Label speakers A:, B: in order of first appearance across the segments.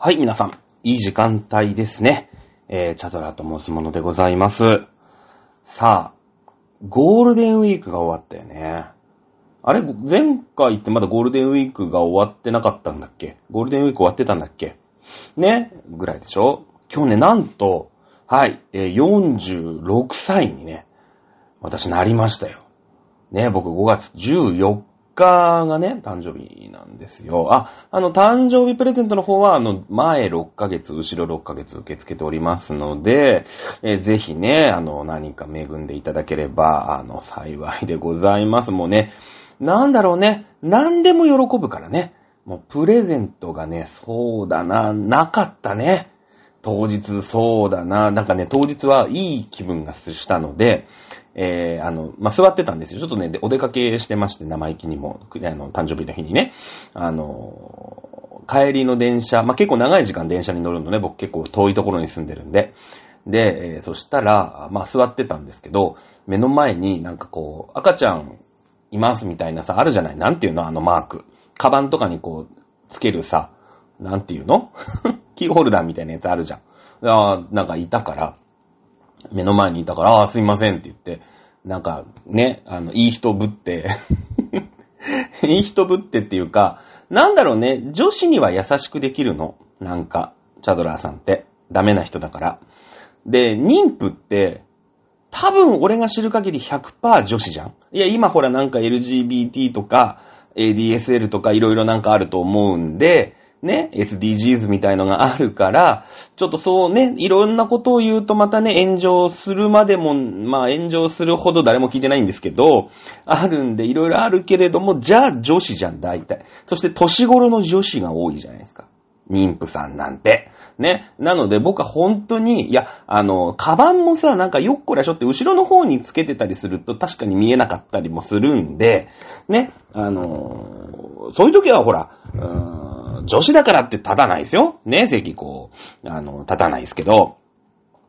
A: はい、皆さん、いい時間帯ですね。えー、チャドラと申すものでございます。さあ、ゴールデンウィークが終わったよね。あれ前回ってまだゴールデンウィークが終わってなかったんだっけ？ゴールデンウィーク終わってたんだっけ？ね？ぐらいでしょ？今日ね、なんと、はい、えー46歳にね、私なりましたよ。ね、僕5月14日がね、誕生日なんですよ。あ、あの、誕生日プレゼントの方は、あの、前6ヶ月、後ろ6ヶ月受け付けておりますので、えーぜひね、あの、何か恵んでいただければ、あの、幸いでございます。もうね、なんだろうね、何でも喜ぶからね。もうプレゼントがね、そうだな、なかったね。当日、そうだな。なんかね、当日はいい気分がしたので、えー、あの、まあ、座ってたんですよ。ちょっとね、でお出かけしてまして、生意気にも、あの、誕生日の日にね。あの、帰りの電車、まあ、結構長い時間電車に乗るのね、僕結構遠いところに住んでるんで。で、えーそしたら、まあ、座ってたんですけど、目の前になんかこう、赤ちゃんいますみたいなさ、あるじゃない？なんていうの？あのマーク。カバンとかにこう、つけるさ、なんていうの？キーホルダーみたいなやつあるじゃん。あーなんかいたから、目の前にいたから、ああ、すいませんって言って、なんかね、あの、いい人ぶって、いい人ぶってっていうか、なんだろうね、女子には優しくできるの。なんか、チャドラーさんって。ダメな人だから。で、妊婦って、多分俺が知る限り100%女子じゃんいや、今ほらなんか LGBT とか ADSL とかいろいろなんかあると思うんで、ね、SDGs みたいのがあるから、ちょっとそうね、いろんなことを言うとまたね、炎上するまでも、まあ炎上するほど誰も聞いてないんですけど、あるんでいろいろあるけれども、じゃあ女子じゃん、大体。そして年頃の女子が多いじゃないですか。妊婦さんなんて。ね。なので僕は本当に、いや、あの、カバンもさ、なんかよっこらしょって後ろの方につけてたりすると確かに見えなかったりもするんで、ね。あの、そういう時はほら、うーん女子だからって立たないですよ。ね、席こう、あの、立たないですけど、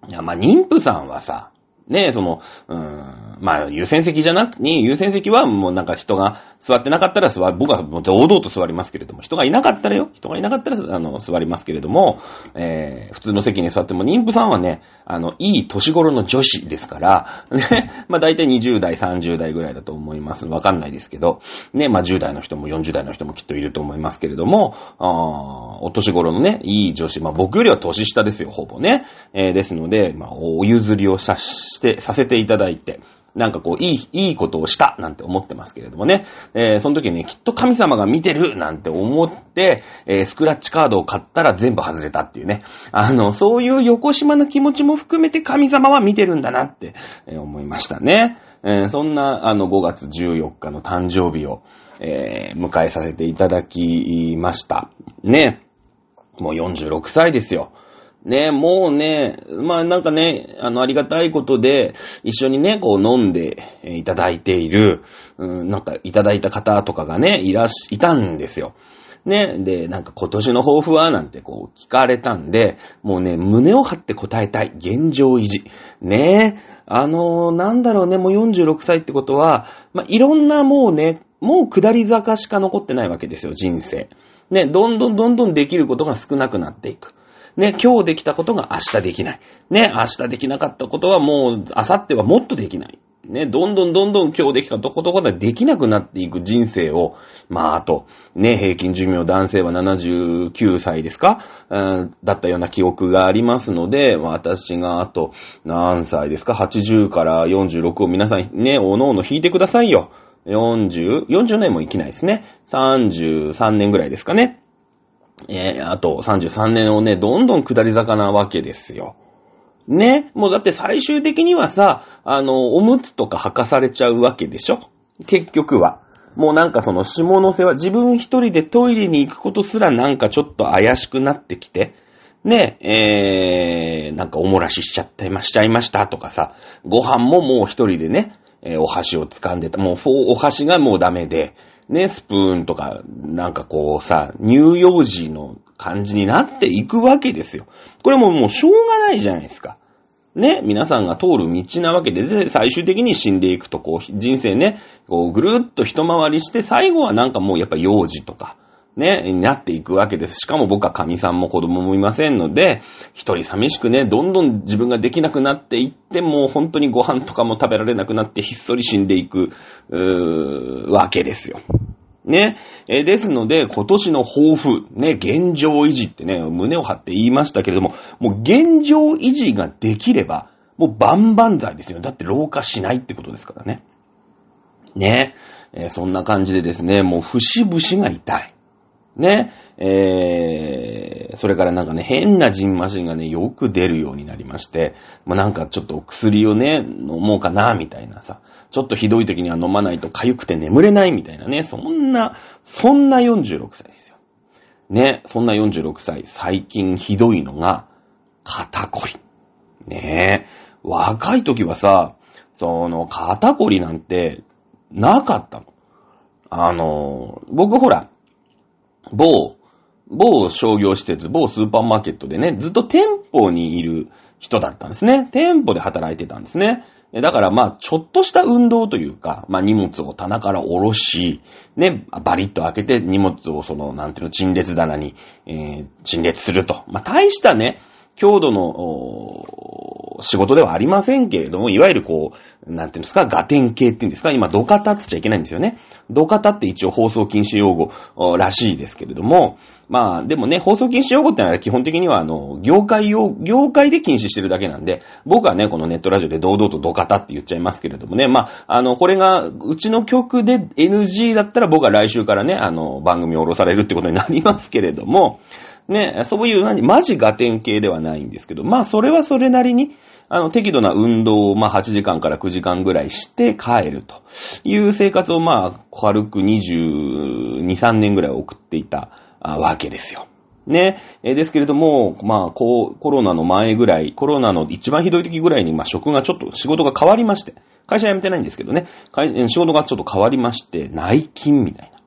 A: いや、まあ、妊婦さんはさ、ねその、うーん、まあ、優先席じゃなくに、優先席はもうなんか人が座ってなかったら座る、僕はもう堂々と座りますけれども、人がいなかったらよ、人がいなかったら、あの、座りますけれども、えー、普通の席に座っても、妊婦さんはね、あの、いい年頃の女子ですから、ね、まあ大体20代、30代ぐらいだと思います。わかんないですけど、ね、まあ10代の人も40代の人もきっといると思いますけれども、あお年頃のね、いい女子、まあ僕よりは年下ですよ、ほぼね。えーですので、まあお譲りをさして、させていただいて、なんかこう、いい、いいことをした、なんて思ってますけれどもね。えーその時にね、きっと神様が見てる、なんて思って、えースクラッチカードを買ったら全部外れたっていうね。あの、そういう横島な気持ちも含めて神様は見てるんだなって、えー思いましたね。えそんな、あの、5月14日の誕生日を、え迎えさせていただきました。ね。もう46歳ですよ。ね、もうね、まあなんかね、あの、ありがたいことで、一緒にね、こう飲んでえいただいている、うん、なんかいただいた方とかがね、いらし、いたんですよ。ね、で、なんか今年の抱負はなんてこう聞かれたんで、もうね、胸を張って答えたい。現状維持。ねあのーなんだろうね、もう46歳ってことは、まあ、いろんなもうね、もう下り坂しか残ってないわけですよ、人生。ね、どんどんどんどんできることが少なくなっていく。ね、今日できたことが明日できない。ね、明日できなかったことはもう、明後日はもっとできない。ね、どんどんどんどん今日できたとことができなくなっていく人生を、まあ、あと、ね、平均寿命男性は79歳ですか、うんだったような記憶がありますので、私があと、何歳ですか ?80 から46を皆さんね、おのおの引いてくださいよ。40、40年も生きないですね。33年ぐらいですかね。えーあと33年をね、どんどん下り坂なわけですよ。ね？もうだって最終的にはさ、あの、おむつとか履かされちゃうわけでしょ？結局は。もうなんかその下の世話、自分一人でトイレに行くことすらなんかちょっと怪しくなってきて、ね、えー、なんかおもらししちゃったましちゃいましたとかさ、ご飯ももう一人でね、えーお箸を掴んでた。もうお箸がもうダメで、ね、スプーンとか、なんかこうさ、乳幼児の感じになっていくわけですよ。これももうしょうがないじゃないですか。ね、皆さんが通る道なわけで、で最終的に死んでいくと、こう、人生ね、こう、ぐるっと一回りして、最後はなんかもうやっぱ幼児とか、ね、になっていくわけです。しかも僕は神さんも子供もいませんので、一人寂しくね、どんどん自分ができなくなっていってもう、本当にご飯とかも食べられなくなってひっそり死んでいく、うーわけですよ。ね。えですので、今年の抱負、ね、現状維持ってね、胸を張って言いましたけれども、もう現状維持ができれば、もう万々歳ですよ。だって老化しないってことですからね。ね。えー、そんな感じでですね、もう節々が痛い。ね。えー、それからなんかね、変なジンマシンがね、よく出るようになりまして、まあ、なんかちょっと薬をね、飲もうかな、みたいなさ、ちょっとひどい時には飲まないと痒くて眠れないみたいなね、そんな、そんな46歳ですよ。ね、そんな46歳、最近ひどいのが、肩こり。ね若い時はさ、その、肩こりなんて、なかったの。あの、僕ほら、某、某商業施設、某スーパーマーケットでね、ずっと店舗にいる人だったんですね。店舗で働いてたんですね。だからまあ、ちょっとした運動というか、まあ荷物を棚から下ろし、ね、バリッと開けて荷物をその、なんていうの、陳列棚に、えー、陳列すると。まあ大したね、強度の仕事ではありませんけれども、いわゆるこう、なんていうんですか、ガテン系っていうんですか、今、ドカタって言っちゃいけないんですよね。ドカタって一応放送禁止用語らしいですけれども、まあ、でもね、放送禁止用語ってのは基本的には、あの、業界用、業界で禁止してるだけなんで、僕はね、このネットラジオで堂々とドカタって言っちゃいますけれどもね、まあ、あの、これが、うちの曲で NG だったら僕は来週からね、あの、番組を下ろされるってことになりますけれども、ね、そういう何、マジガテン系ではないんですけど、まあそれはそれなりに、あの、適度な運動を、まあ8時間から9時間ぐらいして帰るという生活を、まあ軽く22、3年ぐらい送っていたわけですよ。ね。えですけれども、まあ、こう、コロナの前ぐらい、コロナの一番ひどい時ぐらいに、まあ、職がちょっと、仕事が変わりまして、会社辞めてないんですけどね、仕事がちょっと変わりまして、内勤みたいな。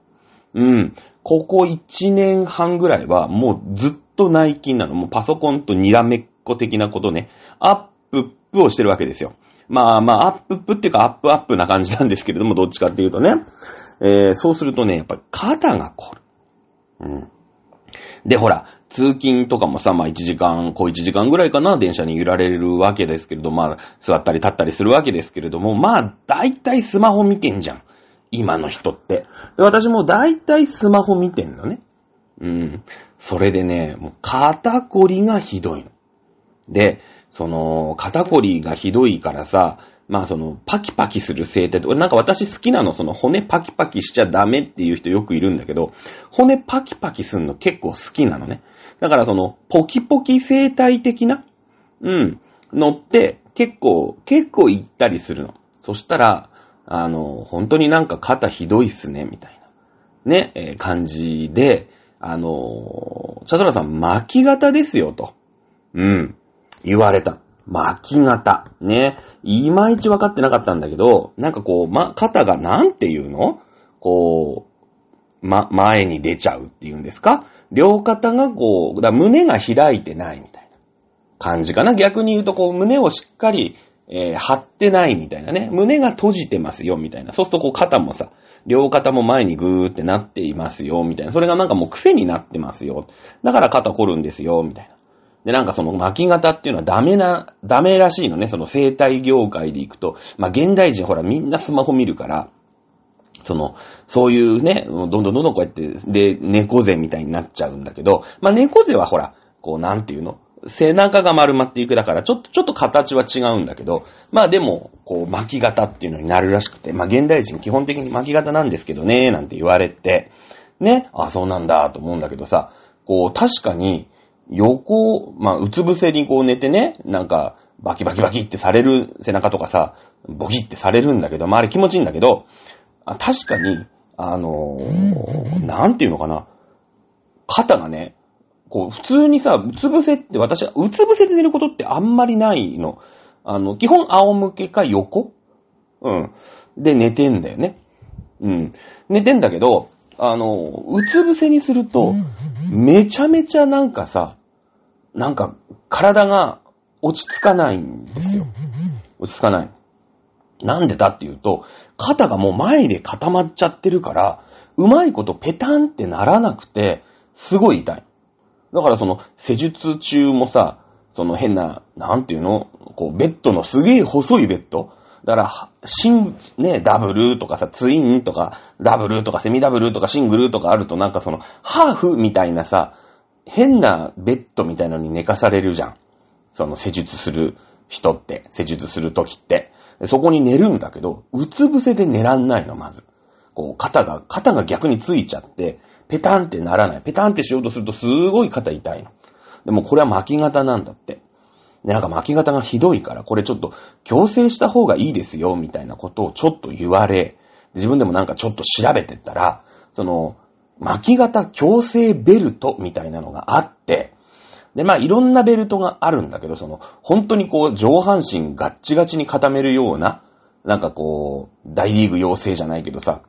A: うん。ここ1年半ぐらいはもうずっと内勤なの。もうパソコンとにらめっこ的なことね。アップップをしてるわけですよ。まあまあ、アップップっていうかアップアップな感じなんですけれども、どっちかっていうとね。えー、そうするとね、やっぱり肩が凝る。うん。で、ほら、通勤とかもさ、まあ1時間、小1時間ぐらいかな、電車に揺られるわけですけれども、まあ座ったり立ったりするわけですけれども、まあ大体スマホ見てんじゃん。今の人って。で私も大体スマホ見てんのね。うん。それでね、もう肩こりがひどいの。で、その、肩こりがひどいからさ、まあその、パキパキする生態と、なんか私好きなの、その骨パキパキしちゃダメっていう人よくいるんだけど、骨パキパキするの結構好きなのね。だからその、ポキポキ生態的な、うん、のって結構、結構行ったりするの。そしたら、あの、本当になんか肩ひどいっすね、みたいな、ね、えー、感じで、あの、チャドラさん巻き型ですよ、と。うん。言われた。巻き型。ね。いまいち分かってなかったんだけど、なんかこう、ま、肩がなんていうの？こう、ま、前に出ちゃうっていうんですか？両肩がこう、だ胸が開いてないみたいな感じかな。逆に言うとこう、胸をしっかりえー、張ってないみたいなね。胸が閉じてますよ、みたいな。そうするとこう肩もさ、両肩も前にぐーってなっていますよ、みたいな。それがなんかもう癖になってますよ。だから肩凝るんですよ、みたいな。で、なんかその巻き型っていうのはダメな、ダメらしいのね。その生態業界で行くと。まあ、現代人ほらみんなスマホ見るから、その、そういうね、どんどんどんどんこうやって、で、猫背みたいになっちゃうんだけど、まあ、猫背はほら、こうなんていうの？背中が丸まっていくだから、ちょっと、ちょっと形は違うんだけど、まあでも、こう、巻き型っていうのになるらしくて、まあ現代人基本的に巻き型なんですけどね、なんて言われて、ね、あ、そうなんだと思うんだけどさ、こう、確かに、横、まあ、うつ伏せにこう寝てね、なんか、バキバキバキってされる背中とかさ、ボキってされるんだけど、まああれ気持ちいいんだけど、あ確かに、あのー、なんていうのかな、肩がね、こう、普通にさ、うつ伏せって私は、うつ伏せで寝ることってあんまりないの。あの、基本仰向けか横うん。で寝てんだよね。うん。寝てんだけど、あの、うつ伏せにすると、めちゃめちゃなんかさ、なんか体が落ち着かないんですよ。落ち着かない。なんでだっていうと、肩がもう前で固まっちゃってるから、うまいことペタンってならなくて、すごい痛い。だからその、施術中もさ、その変な、なんていうの？こう、ベッドのすげえ細いベッド？だから、シン、ね、ダブルとかさ、ツインとか、ダブルとかセミダブルとかシングルとかあるとなんかその、ハーフみたいなさ、変なベッドみたいなのに寝かされるじゃん。その施術する人って、施術するときって。そこに寝るんだけど、うつ伏せで寝らんないの、まず。こう、肩が、肩が逆についちゃって、ペタンってならない。ペタンってしようとするとすごい肩痛いの。でもこれは巻き型なんだって。で、なんか巻き型がひどいから、これちょっと強制した方がいいですよ、みたいなことをちょっと言われ、自分でもなんかちょっと調べてったら、その、巻き型強制ベルトみたいなのがあって、で、まあいろんなベルトがあるんだけど、その、本当にこう上半身ガッチガチに固めるような、なんかこう、大リーグ養成じゃないけどさ、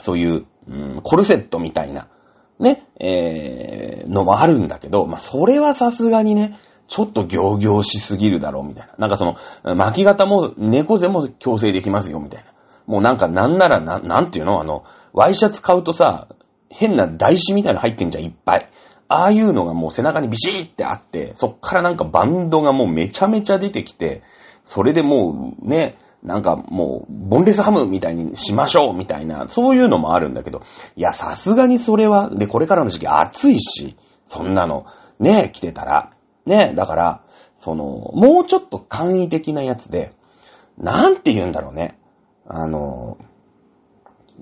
A: そういう、うん、コルセットみたいな、ね、えー、のもあるんだけど、まあそれはさすがにね、ちょっと行々しすぎるだろうみたいな。なんかその、巻き型も猫背も強制できますよみたいな。もうなんかなんならな、なんていうの？あの、ワイシャツ買うとさ、変な台紙みたいなの入ってんじゃん、いっぱい。ああいうのがもう背中にビシーってあって、そっからなんかバンドがもうめちゃめちゃ出てきて、それでもうね、なんかもう、ボンレスハムみたいにしましょうみたいな、そういうのもあるんだけど、いや、さすがにそれは、で、これからの時期暑いし、そんなの、ね、来てたら、ね、だから、その、もうちょっと簡易的なやつで、なんて言うんだろうね。あの、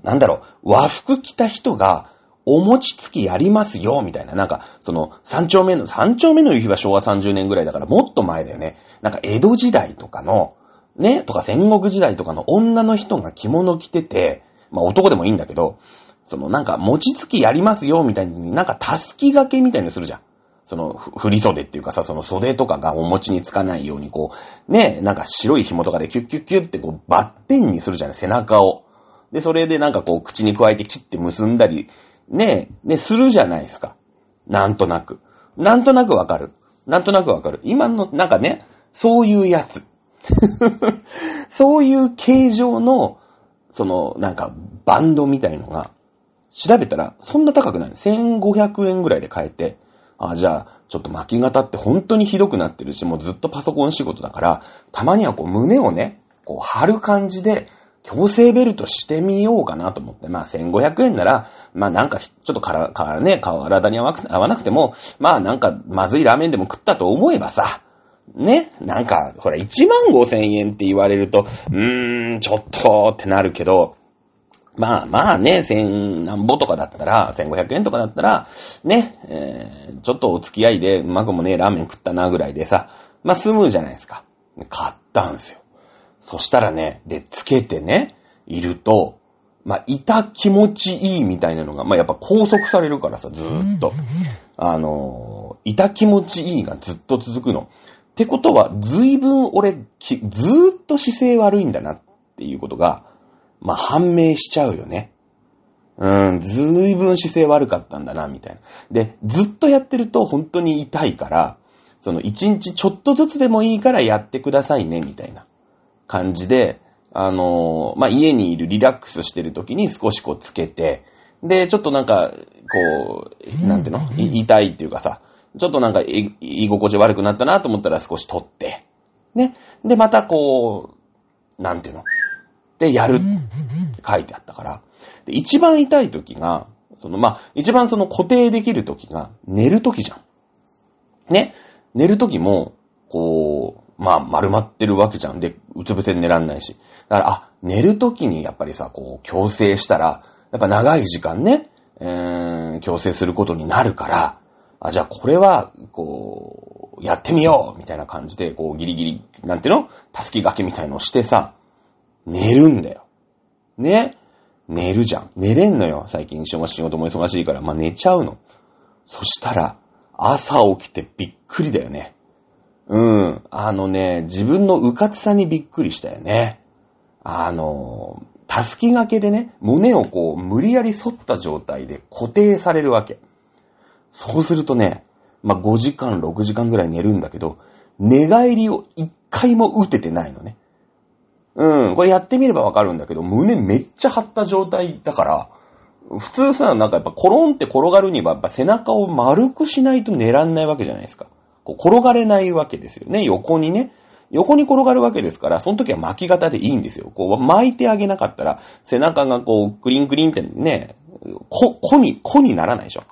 A: なんだろう、和服着た人が、お餅つきやりますよ、みたいな。なんか、その、三丁目の、三丁目の夕日は昭和30年ぐらいだから、もっと前だよね。なんか、江戸時代とかの、ね、とか戦国時代とかの女の人が着物着てて、まあ男でもいいんだけど、そのなんか餅つきやりますよみたいになんかたすき掛けみたいにするじゃん。その、振り袖っていうかさ、その袖とかがお餅につかないようにこう、ね、なんか白い紐とかでキュッキュッキュッってこうバッテンにするじゃない、背中を。で、それでなんかこう口に加えてキュッて結んだりね、ね、するじゃないですか。なんとなく。なんとなくわかる。なんとなくわかる。今の、なんかね、そういうやつ。そういう形状の、その、なんか、バンドみたいのが、調べたら、そんな高くない。1500円ぐらいで買えて、あ、じゃあ、ちょっと巻き型って本当にひどくなってるし、もうずっとパソコン仕事だから、たまにはこう胸をね、こう貼る感じで、強制ベルトしてみようかなと思って、まあ1500円なら、まあなんかちょっとから、からね、体に合わなくても、まあなんかまずいラーメンでも食ったと思えばさ、ね、なんか、ほら1万5千円って言われると、うーん、ちょっとってなるけど、まあまあね、千何ぼとかだったら、1500円とかだったら、ね、えー、ちょっとお付き合いでうまくもね、ラーメン食ったなぐらいでさ、まあ済むじゃないですか。買ったんすよ。そしたらね、で、つけてね、いると、まあ、いた気持ちいいみたいなのが、まあ、やっぱ拘束されるからさ、ずーっと。あの、いた気持ちいいがずっと続くの。ってことは、ずいぶん俺、ずーっと姿勢悪いんだなっていうことが、まあ、判明しちゃうよね。うん、ずいぶん姿勢悪かったんだな、みたいな。で、ずっとやってると本当に痛いから、その一日ちょっとずつでもいいからやってくださいね、みたいな。感じで、あのまあ、家にいるリラックスしてる時に少しこうつけて、で、ちょっとなんか、こう、なんていうの、痛いっていうかさ、ちょっとなんか居心地悪くなったなと思ったら少し取って、ね。で、またこう、なんていうの？で、やるって書いてあったから、で一番痛い時が、その、まあ、一番その固定できる時が寝る時じゃん。ね。寝る時も、こう、まあ、丸まってるわけじゃん。で、うつ伏せに寝らんないし。だから、あ、寝るときにやっぱりさ、こう、強制したら、やっぱ長い時間ね、えーん、強制することになるから、あ、じゃあこれは、こう、やってみようみたいな感じで、こう、ギリギリ、なんていうの？たすき掛けみたいのをしてさ、寝るんだよ。ね？寝るじゃん。寝れんのよ。最近仕事も忙しいから、まあ寝ちゃうの。そしたら、朝起きてびっくりだよね。うん。あのね、自分のうかつさにびっくりしたよね。あの、たすき掛けでね、胸をこう、無理やり反った状態で固定されるわけ。そうするとね、まあ、5時間、6時間ぐらい寝るんだけど、寝返りを一回も打ててないのね。うん、これやってみればわかるんだけど、胸めっちゃ張った状態だから、普通さ、なんかやっぱコロンって転がるには、やっぱ背中を丸くしないと寝らんないわけじゃないですか。こう転がれないわけですよね。横にね。横に転がるわけですから、その時は巻き型でいいんですよ。こう巻いてあげなかったら、背中がこう、クリンクリンってね、こ、こに、こにならないでしょ。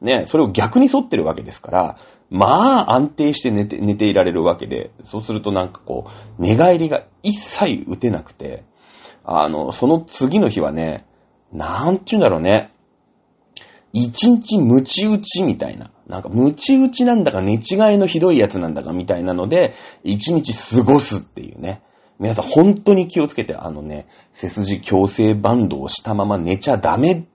A: ね、それを逆に沿ってるわけですから、まあ安定して寝て、寝ていられるわけで、そうするとなんかこう、寝返りが一切打てなくて、あの、その次の日はね、なんちゅうんだろうね。一日ムチ打ちみたいな。なんかムチ打ちなんだか寝違いのひどいやつなんだかみたいなので、一日過ごすっていうね。皆さん本当に気をつけて、あのね、背筋矯正バンドをしたまま寝ちゃダメ。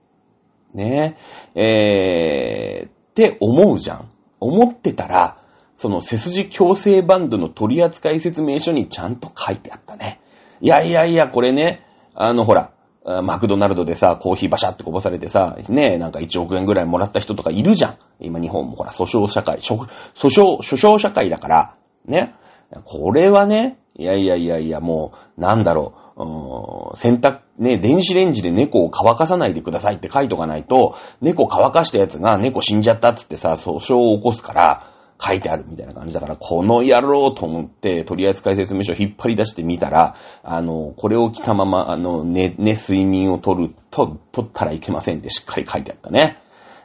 A: ね。ええー、って思うじゃん。思ってたら、その背筋矯正バンドの取扱説明書にちゃんと書いてあったね。いやいやいや、これね、あのほら、マクドナルドでさ、コーヒーバシャってこぼされてさ、ねえ、なんか1億円ぐらいもらった人とかいるじゃん。今日本もほら、訴訟社会、訴訟、訴訟社会だから、ね。これはね、いやいやいやいや、もう、なんだろ、う洗濯、ね、電子レンジで猫を乾かさないでくださいって書いとかないと、猫乾かしたやつが猫死んじゃったっつってさ、訴訟を起こすから、書いてあるみたいな感じだから、この野郎と思って、取扱説明書引っ張り出してみたら、あの、これを着たまま、あの、ね、ね、睡眠を取ると、取ったらいけませんってしっかり書いてあったね。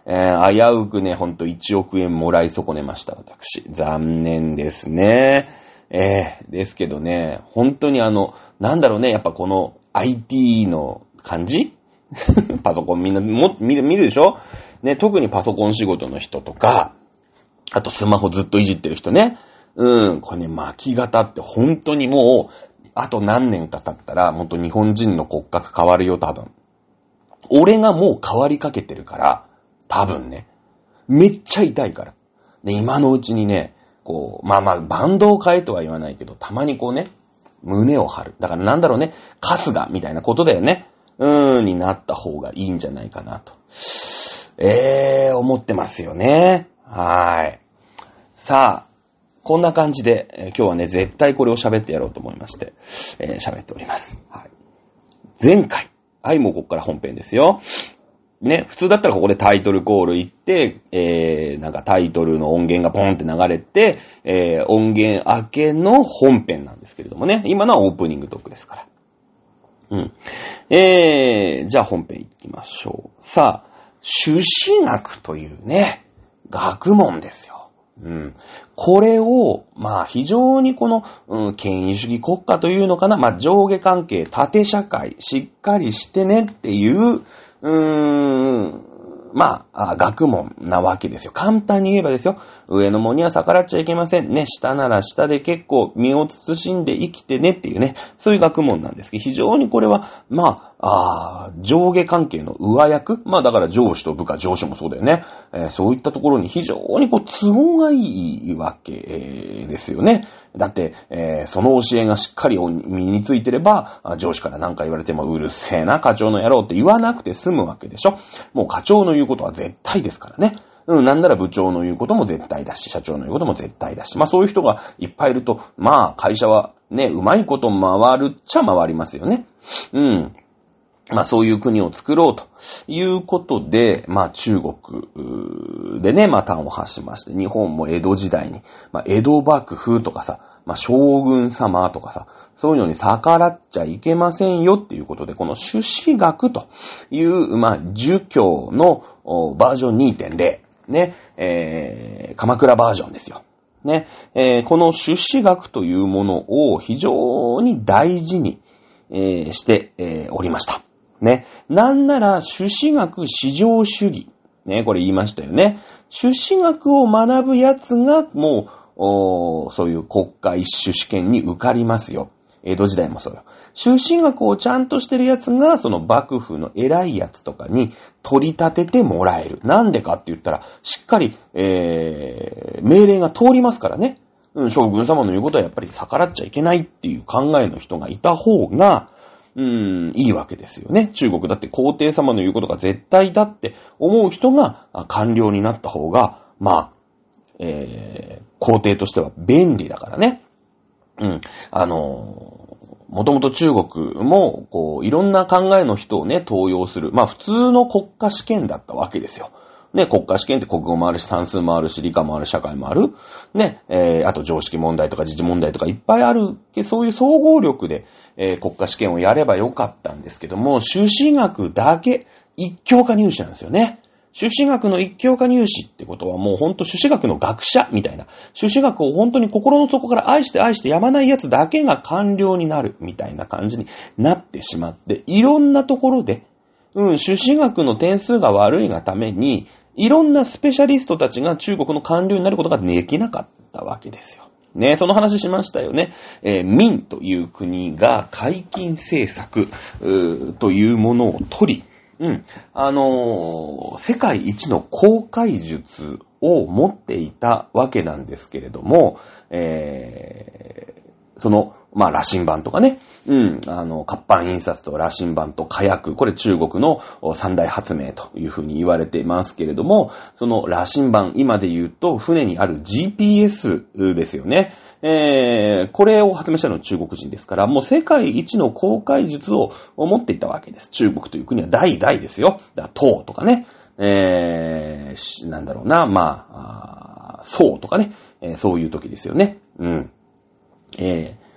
A: えー、危うくね、ほんと1億円もらい損ねました、私。残念ですね。えー、ですけどね、本当にあの、なんだろうね、やっぱこの IT の感じ？パソコンみんなも見る、見るでしょ？ね、特にパソコン仕事の人とか、あとスマホずっといじってる人ね。うん、これね、巻き型って本当にもう、あと何年か経ったら、もっと日本人の骨格変わるよ、多分。俺がもう変わりかけてるから、多分ね。めっちゃ痛いから。で、今のうちにね、こう、まあまあ、バンドを変えとは言わないけど、たまにこうね、胸を張る。だからなんだろうね、カスが、みたいなことだよね。うーん、になった方がいいんじゃないかなと。えー、思ってますよね。はい。さあ、こんな感じで、えー、今日はね、絶対これを喋ってやろうと思いまして、えー、喋っております。はい。前回。はい、もうここから本編ですよ。ね、普通だったらここでタイトルコール行って、えー、なんかタイトルの音源がポンって流れて、えー、音源明けの本編なんですけれどもね、今のはオープニングトークですから。うん。えー、じゃあ本編行きましょう。さあ、朱子学というね、学問ですよ。うん。これを、まあ非常にこの、うん、権威主義国家というのかな、まあ上下関係、縦社会、しっかりしてねっていう、うーん、まあ、学問なわけですよ。簡単に言えばですよ。上のもには逆らっちゃいけませんね。下なら下で結構身を慎んで生きてねっていうね。そういう学問なんですけど、非常にこれは、まあ、あ上下関係の上役まあだから上司と部下、上司もそうだよね。えー、そういったところに非常にこう都合がいいわけですよね。だって、えー、その教えがしっかり身についてれば、上司から何か言われてもうるせえな課長の野郎って言わなくて済むわけでしょ。もう課長の言うことは絶対ですからね。うん、なんなら部長の言うことも絶対だし、社長の言うことも絶対だし。まあそういう人がいっぱいいると、まあ会社はね、うまいこと回るっちゃ回りますよね。うん。まあそういう国を作ろうということで、まあ中国でね、まあ端を発しまして、日本も江戸時代に、まあ江戸幕府とかさ、まあ将軍様とかさ、そういうのに逆らっちゃいけませんよっていうことで、この朱子学という、まあ儒教のバージョン2.0、ね、えー、鎌倉バージョンですよ。ね、えー、この朱子学というものを非常に大事に、えー、して、えー、おりました。ね。なんなら、朱子学至上主義。ね、これ言いましたよね。朱子学を学ぶやつが、もう、おそういう国家一種試験に受かりますよ。江戸時代もそうよ。修士学をちゃんとしてるやつが、その幕府の偉いやつとかに取り立ててもらえる。なんでかって言ったら、しっかり、えー、命令が通りますからね。うん、将軍様の言うことはやっぱり逆らっちゃいけないっていう考えの人がいた方が、うーん、いいわけですよね。中国だって皇帝様の言うことが絶対だって思う人が官僚になった方が、まあ、えー、皇帝としては便利だからね。うん。あのもともと中国も、こう、いろんな考えの人をね、登用する。まあ、普通の国家試験だったわけですよ。ね、国家試験って国語もあるし、算数もあるし、理科もある、社会もある。ね、えー、あと常識問題とか時事問題とかいっぱいある。そういう総合力で、えー、国家試験をやればよかったんですけども、修士学だけ一教科入試なんですよね。修士学の一教科入試ってことはもうほんと修士学の学者みたいな。修士学を本当に心の底から愛して愛してやまない奴だけが官僚になるみたいな感じになってしまって、いろんなところで、うん、修士学の点数が悪いがために、いろんなスペシャリストたちが中国の官僚になることができなかったわけですよ。ね、その話しましたよね。えー、民という国が解禁政策というものを取り、うん。あのー、世界一の公開術を持っていたわけなんですけれども、えー、その、まあ、羅針盤とかね、うん、あの、活版印刷と羅針盤と火薬、これ中国の三大発明というふうに言われていますけれども、その羅針盤、今で言うと船にある GPS ですよね。えー、これを発明したのは中国人ですから、もう世界一の公開術を持っていたわけです。中国という国は代々ですよ。だから唐とかね、えー、なんだろうな、まあ、宋とかね、えー、そういう時ですよね。うん。えー、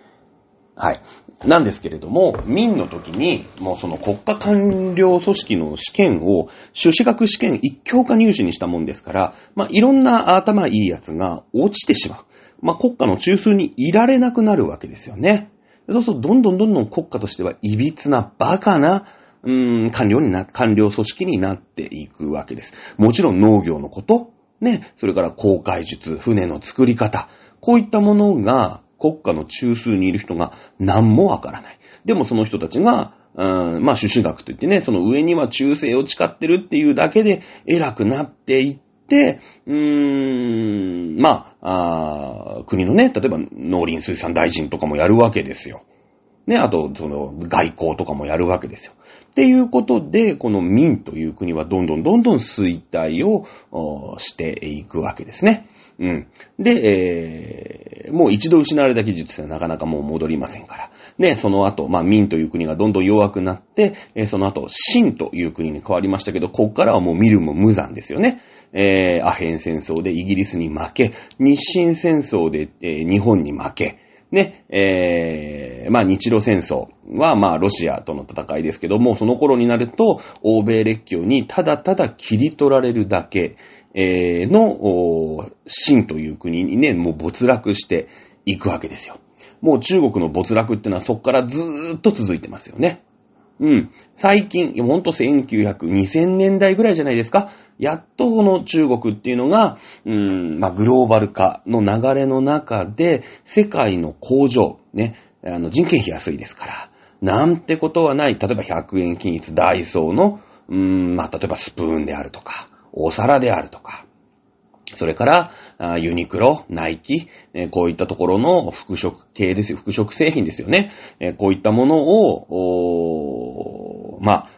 A: はい。なんですけれども、民の時に、もうその国家官僚組織の試験を、修士学試験一教科入試にしたもんですから、まあ、いろんな頭いいやつが落ちてしまう。まあ、国家の中枢にいられなくなるわけですよね。そうすると、どんどんどんどん国家としては、いびつな、バカな、うーん、官僚にな、官僚組織になっていくわけです。もちろん農業のこと、ね、それから航海術、船の作り方、こういったものが、国家の中枢にいる人が何もわからない。でもその人たちが、うーん、まあ、朱子学といってね、その上には忠誠を誓ってるっていうだけで偉くなっていって、うーん、まあ、あ国のね、例えば農林水産大臣とかもやるわけですよ。ね、あと、その、外交とかもやるわけですよ。っていうことで、この民という国はどんどんどんどん衰退をしていくわけですね。うん。で、えー、もう一度失われた技術はなかなかもう戻りませんから。で、その後、まあ、民という国がどんどん弱くなって、え、その後、秦という国に変わりましたけど、こっからはもう見るも無残ですよね。えー、アヘン戦争でイギリスに負け、日清戦争で、えー、日本に負け、ね、えー、まあ日露戦争はまあロシアとの戦いですけども、その頃になると欧米列強にただただ切り取られるだけ、えー、の、秦という国にね、もう没落していくわけですよ。もう中国の没落ってのはそこからずーっと続いてますよね。うん。最近、ほんと1900、2000年代ぐらいじゃないですか？やっとこの中国っていうのが、うん、まあ、グローバル化の流れの中で、世界の工場、ね、あの、人件費安いですから、なんてことはない。例えば100円均一ダイソーの、うん、まあ、例えばスプーンであるとか、お皿であるとか、それから、ユニクロ、ナイキ、こういったところの服飾系ですよ。服飾製品ですよね。こういったものを、まあ、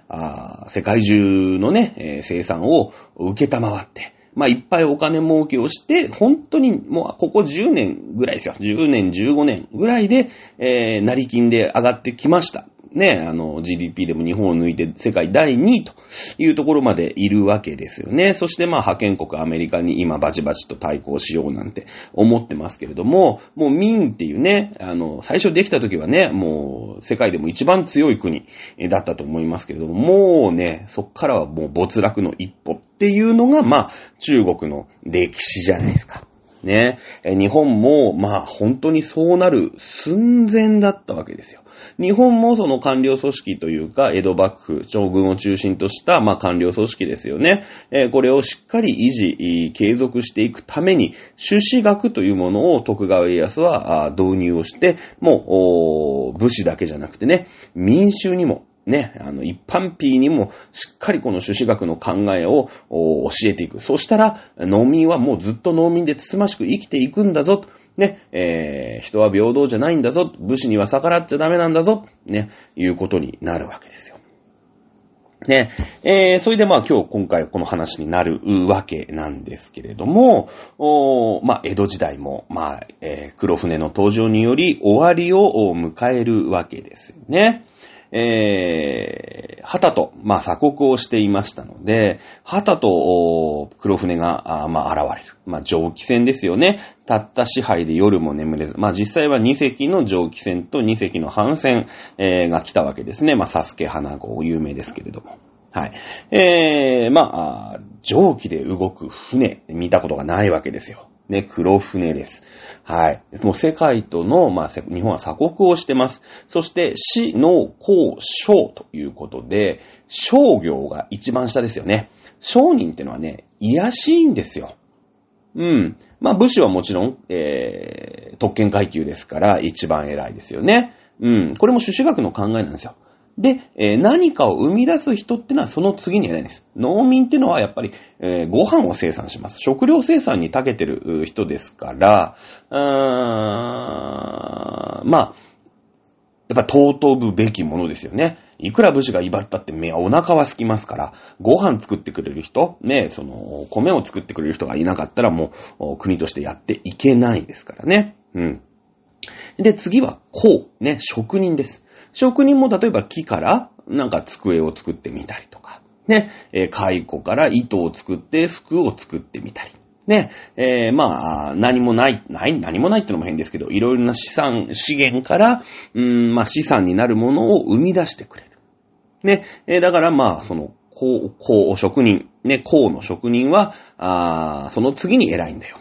A: 世界中のね、生産を受けたまわって、まあ、いっぱいお金儲けをして、本当にもうここ10年ぐらいですよ。10年、15年ぐらいで、えー、成金で上がってきました。ね、あの、GDP でも日本を抜いて世界第2位というところまでいるわけですよね。そしてまあ派遣国アメリカに今バチバチと対抗しようなんて思ってますけれども、もう民っていうね、あの、最初できた時はね、もう世界でも一番強い国だったと思いますけれども、もうね、そっからはもう没落の一歩っていうのが、まあ、中国の歴史じゃないですか。ね。日本も、まあ、本当にそうなる寸前だったわけですよ。日本もその官僚組織というか、江戸幕府、将軍を中心とした、まあ、官僚組織ですよね。えー、これをしっかり維持、継続していくために、朱子学というものを徳川家康は導入をして、もう、武士だけじゃなくてね、民衆にも、ね、あの、一般 P にもしっかりこの朱子学の考えを教えていく。そしたら、農民はもうずっと農民でつつましく生きていくんだぞ。ね、えー、人は平等じゃないんだぞ、武士には逆らっちゃダメなんだぞ、ね、いうことになるわけですよ。ね、えー、それでまあ今日今回この話になるわけなんですけれども、おまあ江戸時代も、まあ、えー、黒船の登場により終わりを迎えるわけですよね。えー、旗と、まあ、鎖国をしていましたので、旗と黒船が、あまあ、現れる。まあ、蒸気船ですよね。たった支配で夜も眠れず。まあ、実際は2隻の蒸気船と2隻の帆船、えー、が来たわけですね。まあ、サスケ花号有名ですけれども。はい。えー、まあ、蒸気で動く船、見たことがないわけですよ。ね、黒船です。はい。もう世界との、まあ、日本は鎖国をしてます。そして、死の公商ということで、商業が一番下ですよね。商人ってのはね、癒しいんですよ。うん。まあ、武士はもちろん、えー、特権階級ですから、一番偉いですよね。うん。これも朱子学の考えなんですよ。で、えー、何かを生み出す人ってのはその次に偉いんです。農民ってのはやっぱり、えー、ご飯を生産します。食料生産に長けてる人ですから、うーんまあ、やっぱ尊ぶべきものですよね。いくら武士が威張ったって、お腹は空きますから、ご飯作ってくれる人、ね、その、米を作ってくれる人がいなかったらもう、国としてやっていけないですからね。うん。で、次は、こう、ね、職人です。職人も例えば木からなんか机を作ってみたりとか、ね、えー、蚕から糸を作って服を作ってみたり、ね、えー、まあ、何もない、ない、何もないってのも変ですけど、いろいろな資産、資源から、うん、まあ資産になるものを生み出してくれる。ね、えー、だからまあ、その、こう、こう、職人、ね、こうの職人は、あその次に偉いんだよ。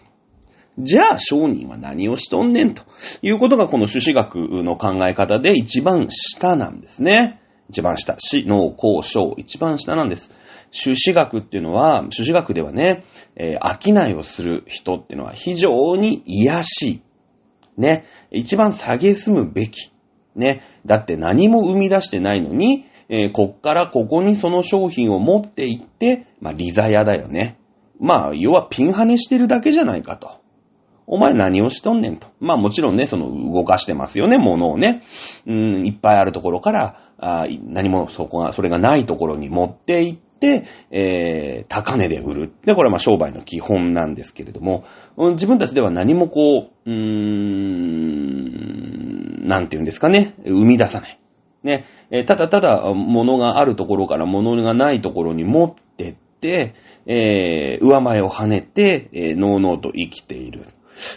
A: じゃあ商人は何をしとんねんということがこの朱子学の考え方で一番下なんですね。一番下。死、農、交渉、一番下なんです。朱子学っていうのは、朱子学ではね、えー、商いをする人っていうのは非常に癒しい。ね。一番下げすむべき。ね。だって何も生み出してないのに、えー、こっからここにその商品を持っていって、まあ、リザヤだよね。まあ、要はピンハネしてるだけじゃないかと。お前何をしとんねんと。まあもちろんね、その動かしてますよね、物をね。うん、いっぱいあるところから、あ何もそこが、それがないところに持って行って、えー、高値で売る。で、これはまあ商売の基本なんですけれども、自分たちでは何もこう、うーん、なんて言うんですかね、生み出さない。ね、えただただ物があるところから物がないところに持ってって、えー、上前を跳ねて、えー、のうのうと生きている。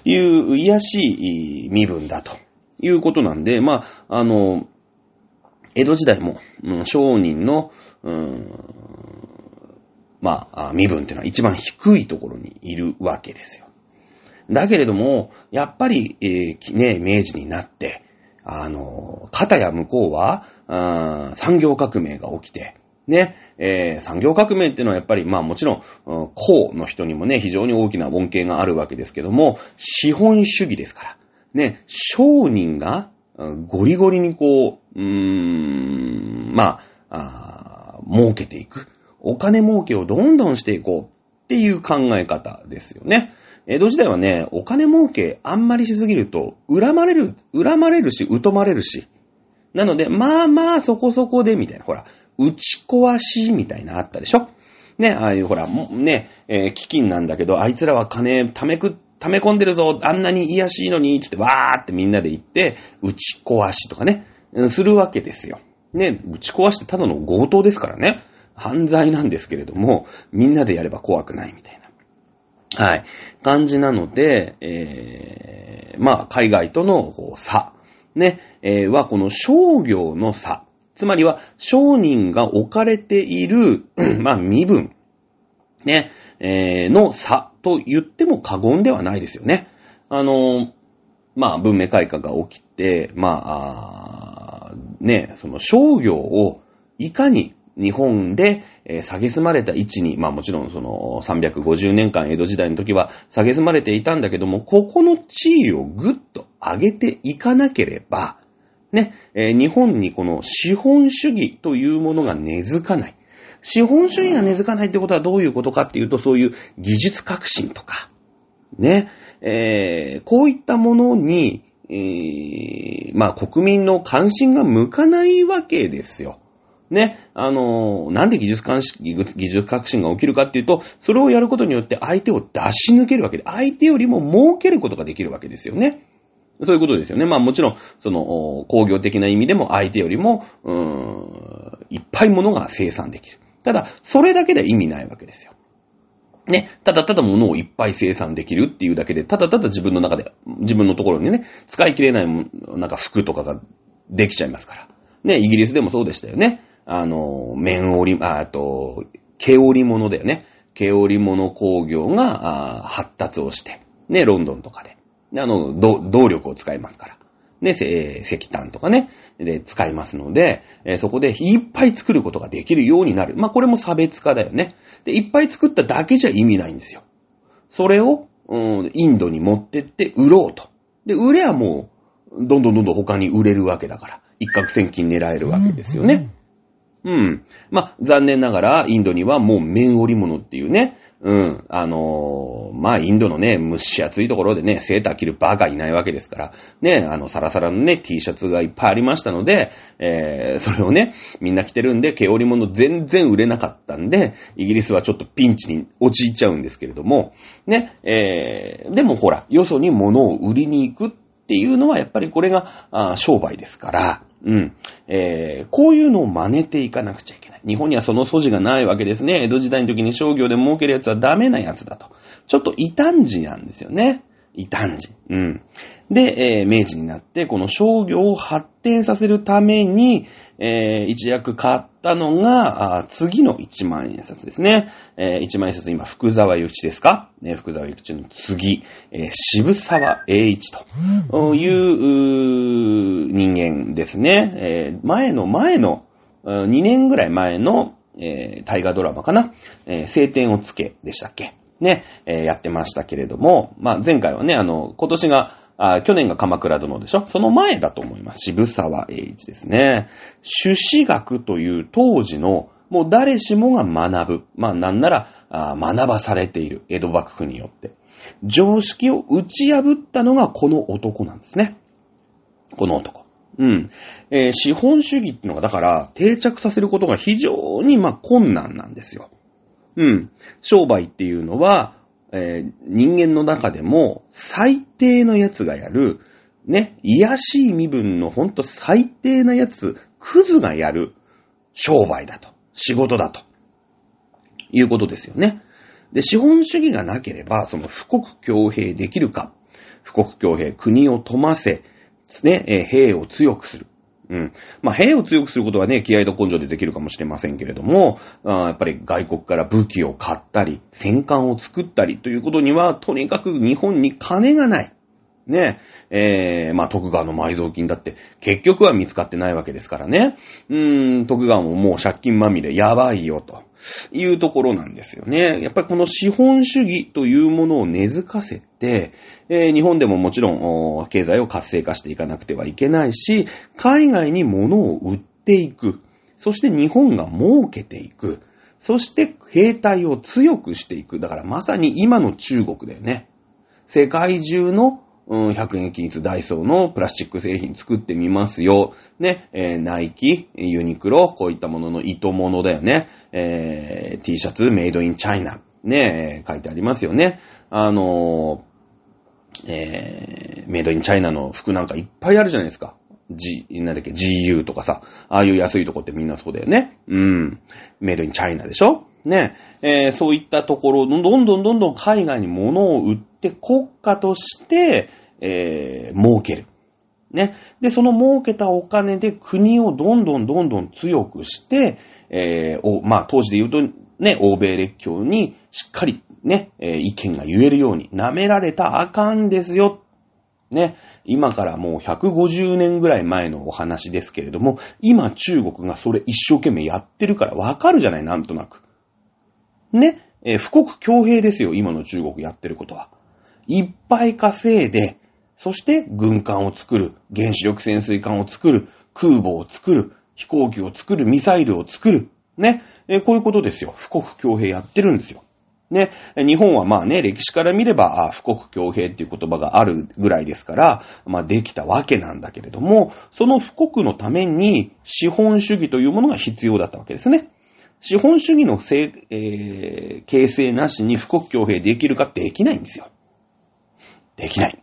A: いう癒しい身分だということなんで、まあ、あの、江戸時代も、うん、商人の、うん、まあ、身分っていうのは一番低いところにいるわけですよ。だけれども、やっぱり、えー、ね、明治になって、あの、片や向こうは、産業革命が起きて、ね、えー、産業革命っていうのはやっぱり、まあもちろん、公の人にもね、非常に大きな恩恵があるわけですけども、資本主義ですから。ね、商人が、ゴリゴリにこう、うーん、まあ、あ儲けていく。お金儲けをどんどんしていこうっていう考え方ですよね。江戸時代はね、お金儲けあんまりしすぎると、恨まれる、恨まれるし、疎まれるし。なので、まあまあそこそこで、みたいな。ほら、打ち壊しみたいなあったでしょ？ね、ああいうほら、ね、えー、基金なんだけど、あいつらは金溜めく、溜め込んでるぞ、あんなに癒しいのに、つってわーってみんなで言って、打ち壊しとかね、するわけですよ。ね、打ち壊してただの強盗ですからね。犯罪なんですけれども、みんなでやれば怖くないみたいな。はい。感じなので、えー、まあ、海外との差、ね、えー、はこの商業の差つまりは、商人が置かれている、まあ、身分、ね、えー、の差と言っても過言ではないですよね。あの、まあ、文明開化が起きて、まあ、あね、その商業をいかに日本で、えー、下げすまれた位置に、まあもちろんその350年間江戸時代の時は下げすまれていたんだけども、ここの地位をぐっと上げていかなければ、ね、えー、日本にこの資本主義というものが根付かない。資本主義が根付かないってことはどういうことかっていうと、そういう技術革新とか、ね、えー、こういったものに、えー、まあ国民の関心が向かないわけですよ。ね、あのーなんで技術革新技術革新が起きるかっていうと、それをやることによって相手を出し抜けるわけで、相手よりも儲けることができるわけですよね。そういうことですよね。まあもちろん、その、工業的な意味でも相手よりも、うーん、いっぱい物が生産できる。ただ、それだけで意味ないわけですよ。ね、ただただ物をいっぱい生産できるっていうだけで、ただただ自分の中で、自分のところにね、使い切れないもなんか服とかができちゃいますから。ね、イギリスでもそうでしたよね。あの、綿織り、あと、毛織物だよね。毛織物工業が発達をして、ね、ロンドンとかで。であの、ど動力を使いますから。ね、せえー石炭とかね、で、使いますので、えーそこでいっぱい作ることができるようになる。まあ、これも差別化だよね。で、いっぱい作っただけじゃ意味ないんですよ。それを、うん、インドに持ってって売ろうと。で、売ればもう、どんどんどんどん他に売れるわけだから、一攫千金狙えるわけですよね。うん。うん。まあ、残念ながら、インドにはもう綿織物っていうね、うん、あのーまあ、インドのね、蒸し暑いところでね、セーター着るバカいないわけですから、ね、あの、サラサラのね、T シャツがいっぱいありましたので、えー、それをね、みんな着てるんで、毛織物全然売れなかったんで、イギリスはちょっとピンチに陥っちゃうんですけれども、ね、えー、でもほら、よそに物を売りに行くっていうのは、やっぱりこれが、あ商売ですから、うん。えー、こういうのを真似ていかなくちゃいけない。日本にはその素地がないわけですね。江戸時代の時に商業で儲けるやつはダメなやつだと。ちょっと異端児なんですよね。異端児。うん。で、えー明治になって、この商業を発展させるために、えー一躍買ったのが、次の一万円札ですね。えー一万円札、今、福沢諭吉ですか、ね、福沢諭吉の次、えー渋沢栄一という人間ですね。えー前の前の、2年ぐらい前の、えー大河ドラマかな？えー晴天をつけでしたっけ？ね、えーやってましたけれども、まあ、前回はね、あの、今年が、あ去年が鎌倉殿でしょ？その前だと思います。渋沢栄一ですね。朱子学という当時の、もう誰しもが学ぶ。まあ、なんなら、あ学ばされている。江戸幕府によって。常識を打ち破ったのがこの男なんですね。この男。うん。えー資本主義っていうのが、だから、定着させることが非常に、まあ、困難なんですよ。うん。商売っていうのは、えー人間の中でも最低のやつがやる、ね、癒しい身分のほんと最低なやつ、クズがやる商売だと。仕事だと。いうことですよね。で、資本主義がなければ、その富国強兵できるか。富国強兵、国を富ませ、ね、えー兵を強くする。うん。まあ、兵を強くすることはね、気合と根性でできるかもしれませんけれども、あやっぱり外国から武器を買ったり、戦艦を作ったりということには、とにかく日本に金がない。ねえ、ーまあ、徳川の埋蔵金だって、結局は見つかってないわけですからね。うーん、徳川ももう借金まみれ、やばいよ、というところなんですよね。やっぱりこの資本主義というものを根付かせて、えー日本でももちろん、経済を活性化していかなくてはいけないし、海外に物を売っていく。そして日本が儲けていく。そして兵隊を強くしていく。だからまさに今の中国だよね。世界中の、うん、100円均一ダイソーのプラスチック製品作ってみますよ。ね、えーナイキ、ユニクロ、こういったものの糸物だよね。えー T シャツ、メイドインチャイナ。ね、書いてありますよね。あのーえーメイドインチャイナの服なんかいっぱいあるじゃないですか。G、なんだっけ、GU とかさ、ああいう安いとこってみんなそうだよね。うん。メイドインチャイナでしょ？ね。えーそういったところ、どんどんどんどん海外に物を売って国家として、えー儲ける。ね。で、その儲けたお金で国をどんどんどんどん強くして、えーおまあ、当時で言うと、ね、欧米列強にしっかりね、えー意見が言えるように、舐められたあかんですよ。ね、今からもう150年ぐらい前のお話ですけれども、今中国がそれ一生懸命やってるからわかるじゃない、なんとなく。ね、えー富国強兵ですよ、今の中国やってることは。いっぱい稼いで、そして軍艦を作る、原子力潜水艦を作る、空母を作る、飛行機を作る、ミサイルを作る。ね、えこういうことですよ。富国強兵やってるんですよ。ね、日本はまあね、歴史から見れば、富国強兵っていう言葉があるぐらいですから、まあできたわけなんだけれども、その富国のために資本主義というものが必要だったわけですね。資本主義のせい、えー、形成なしに富国強兵できるかできないんですよ。できない。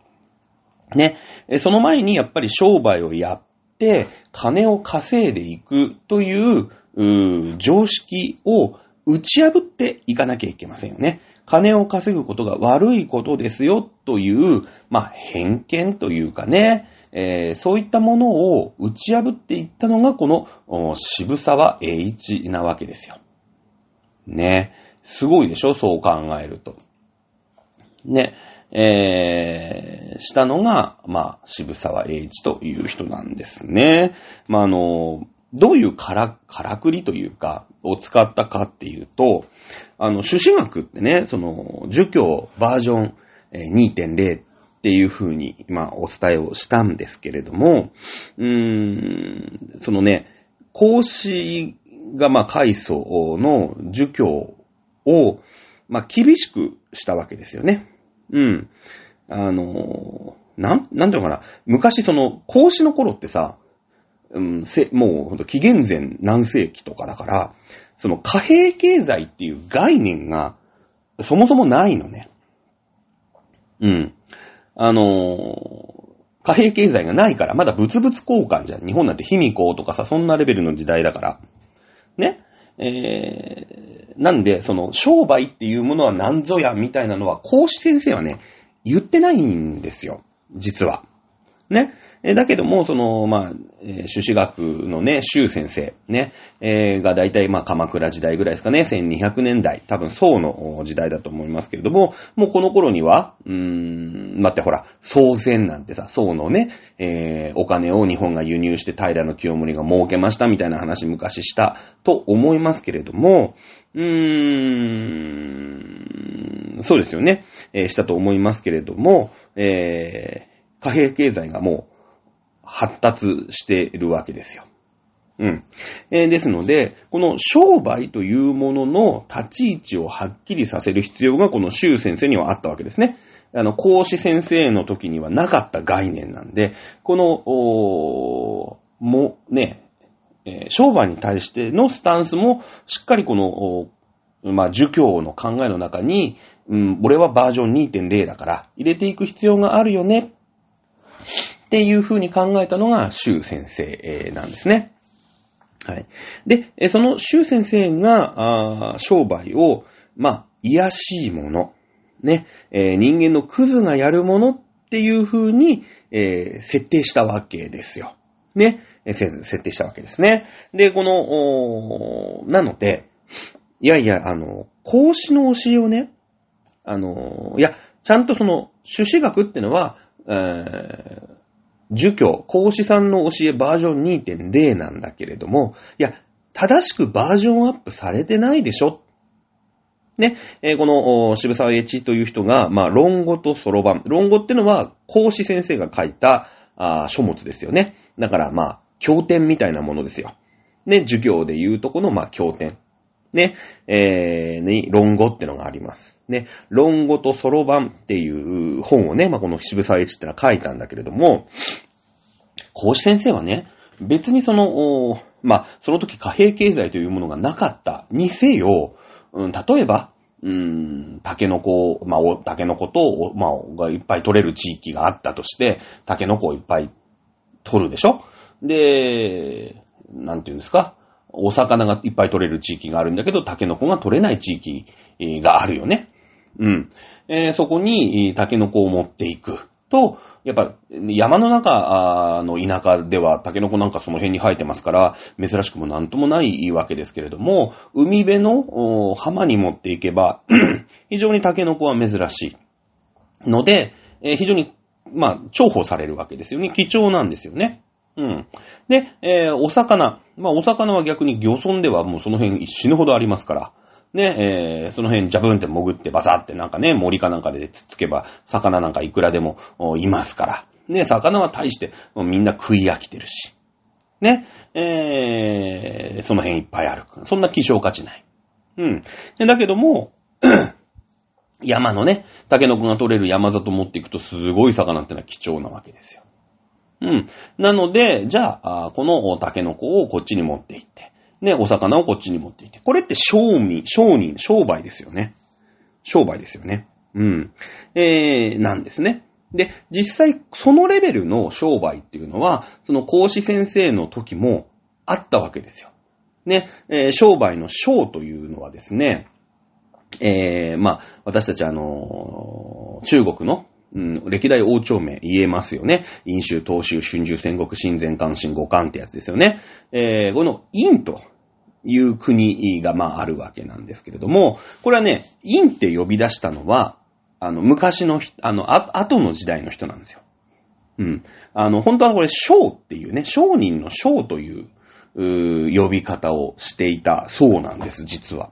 A: ね。その前にやっぱり商売をやって、金を稼いでいくという、う常識を打ち破っていかなきゃいけませんよね。金を稼ぐことが悪いことですよという、まあ、偏見というかね、えー、そういったものを打ち破っていったのがこの渋沢栄一なわけですよ。ね。すごいでしょそう考えると。ね。えー、したのが、まあ、渋沢栄一という人なんですね。まあ、あの、どういうから、からくりというか、を使ったかっていうと、あの、朱子学ってね、その、儒教バージョン2.0っていう風に、まあ、お伝えをしたんですけれども、うーん、そのね、孔子が、まあ、階層の儒教を、まあ、厳しくしたわけですよね。うん。あの、なん、なんていうのかな。昔その、孔子の頃ってさ、うん、せ、もうほんと紀元前何世紀とかだから、その貨幣経済っていう概念がそもそもないのね。うん。あの、貨幣経済がないから、まだ物々交換じゃん。日本なんて卑弥呼とかさ、そんなレベルの時代だから。ね。えー、なんで、その、商売っていうものは何ぞや、みたいなのは、孔子先生はね、言ってないんですよ。実は。ね。えだけども、その、まあ、えー、朱子学のね、周先生、ね、えー、が大体、まあ、鎌倉時代ぐらいですかね、1200年代、多分、宋の時代だと思いますけれども、もうこの頃には、うーん、待ってほら、宋銭なんてさ、宋のね、えー、お金を日本が輸入して平の清盛が儲けましたみたいな話昔したと思いますけれども、うーん、そうですよね、えー、したと思いますけれども、えー、貨幣経済がもう、発達しているわけですよ。うん。えー、ですので、この商売というものの立ち位置をはっきりさせる必要がこの周先生にはあったわけですね。あの、講師先生の時にはなかった概念なんで、この、おも、ね、えー、商売に対してのスタンスも、しっかりこの、まあ、儒教の考えの中に、うん、俺はバージョン2.0だから、入れていく必要があるよね。っていうふうに考えたのが、周先生なんですね。はい。で、その周先生が、商売を、まあ、癒しいもの、ね、えー、人間のクズがやるものっていうふうに、えー、設定したわけですよ。ね、設定したわけですね。で、この、なので、いやいや、あの、孔子の教えをね、あの、いや、ちゃんとその、朱子学ってのは、えー、儒教、孔子さんの教えバージョン2.0なんだけれども、いや、正しくバージョンアップされてないでしょ？ね、えー、この渋沢栄一という人が、まあ、論語とそろばん。論語ってのは、孔子先生が書いたあ書物ですよね。だから、まあ、経典みたいなものですよ。ね、授業で言うとこの、まあ、経典。ね、えー、に、論語ってのがあります。ね、論語とそろばんっていう本をね、まあ、この渋沢栄一ってのは書いたんだけれども、孔子先生はね、別にその、まあ、その時貨幣経済というものがなかったにせよ、うん、例えば、うーん、タケノコ、まあ、タケノコと、まあ、がいっぱい取れる地域があったとして、タケノコをいっぱい取るでしょ？で、なんていうんですか？お魚がいっぱい取れる地域があるんだけど、タケノコが取れない地域があるよね。うん。えー、そこにタケノコを持っていくと、やっぱ山の中の田舎ではタケノコなんかその辺に生えてますから、珍しくもなんともないわけですけれども、海辺の浜に持っていけば、非常にタケノコは珍しい。ので、えー、非常に、まあ、重宝されるわけですよね。貴重なんですよね。うん。で、えー、お魚。まあ、お魚は逆に漁村ではもうその辺死ぬほどありますから。ね、えー、その辺ジャブンって潜ってバサってなんかね、森かなんかでつっつけば、魚なんかいくらでもいますから。ね、魚は大してみんな食い飽きてるし。ね、えー、その辺いっぱいある。そんな希少価値ない。うん。だけども、山のね、タケノコが取れる山里持っていくとすごい魚ってのは貴重なわけですよ。うん。なので、じゃあ、このタケノコをこっちに持っていって、ね、お魚をこっちに持っていて。これって商人、商人、商売ですよね。商売ですよね。うん。えー、なんですね。で、実際、そのレベルの商売っていうのは、その講師先生の時もあったわけですよ。ね、えー、商売の商というのはですね、えー、まあ、私たちあのー、中国のうん、歴代王朝名言えますよね。陰州、東州、春秋、戦国、新前、関心、五関ってやつですよね。えー、この陰という国が、まあ、あるわけなんですけれども、これはね、陰って呼び出したのは、あの、昔の、あの、あ、後の時代の人なんですよ。うん。あの、本当はこれ、商っていうね、商人の商という、う呼び方をしていたそうなんです、実は。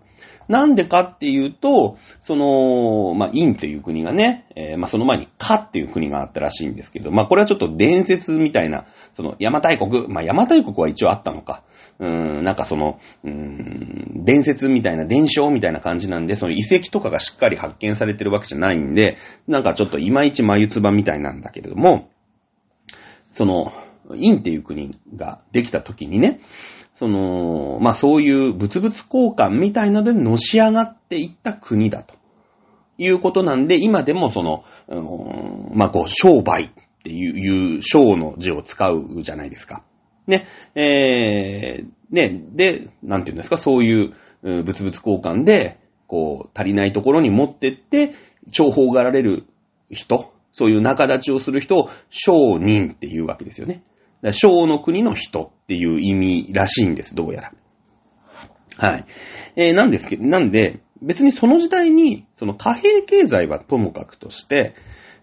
A: なんでかっていうと、その、まあ、インっていう国がね、えー、まあ、その前にカっていう国があったらしいんですけど、まあ、これはちょっと伝説みたいな、その、邪馬台国、まあ、邪馬台国は一応あったのか。うーん、なんかその、うーん、伝説みたいな、伝承みたいな感じなんで、その遺跡とかがしっかり発見されてるわけじゃないんで、なんかちょっといまいち眉唾みたいなんだけれども、その、インっていう国ができた時にね、その、まあそういう物々交換みたいのでのし上がっていった国だということなんで、今でもその、うん、まあこう、商売っていう、商の字を使うじゃないですか。ね、えー、ね、で、なんていうんですか、そういう物々交換で、こう、足りないところに持ってって、重宝がられる人、そういう仲立ちをする人を商人っていうわけですよね。小の国の人っていう意味らしいんです、どうやら。はい。えー、なんですけど、なんで、別にその時代に、その貨幣経済はともかくとして、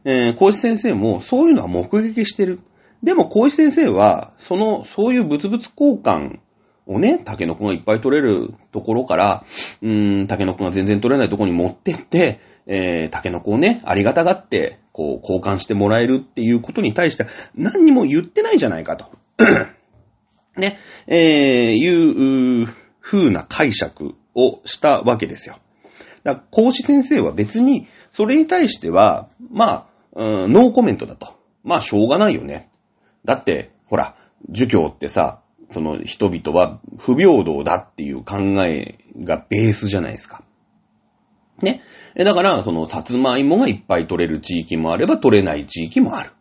A: えー、孔子先生もそういうのは目撃してる。でも、孔子先生は、その、そういう物々交換をね、タケノコがいっぱい取れるところから、うーん、タケノコが全然取れないところに持ってって、えー、タケノコをね、ありがたがって、こう、交換してもらえるっていうことに対して、何にも言ってないじゃないかと。ね、えー、いう、風な解釈をしたわけですよ。だから、講師先生は別に、それに対しては、まあ、うん、ノーコメントだと。まあ、しょうがないよね。だって、ほら、儒教ってさ、その人々は不平等だっていう考えがベースじゃないですか。ね。だから、その、さつまいもがいっぱい取れる地域もあれば取れない地域もある。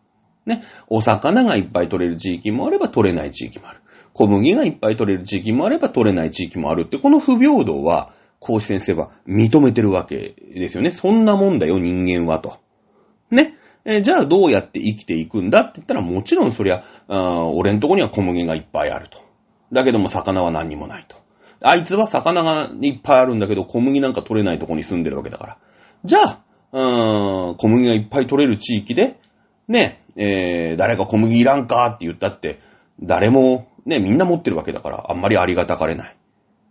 A: ね。お魚がいっぱい取れる地域もあれば取れない地域もある。小麦がいっぱい取れる地域もあれば取れない地域もあるって、この不平等は、講師先生は認めてるわけですよね。そんなもんだよ、人間はと。ね。えじゃあどうやって生きていくんだって言ったら、もちろんそりゃ、あ俺んとこには小麦がいっぱいあると。だけども魚は何にもないと。あいつは魚がいっぱいあるんだけど、小麦なんか取れないとこに住んでるわけだから。じゃあ、うーん、小麦がいっぱい取れる地域で、ね、えー、誰か小麦いらんかって言ったって、誰も、ね、みんな持ってるわけだから、あんまりありがたかれない。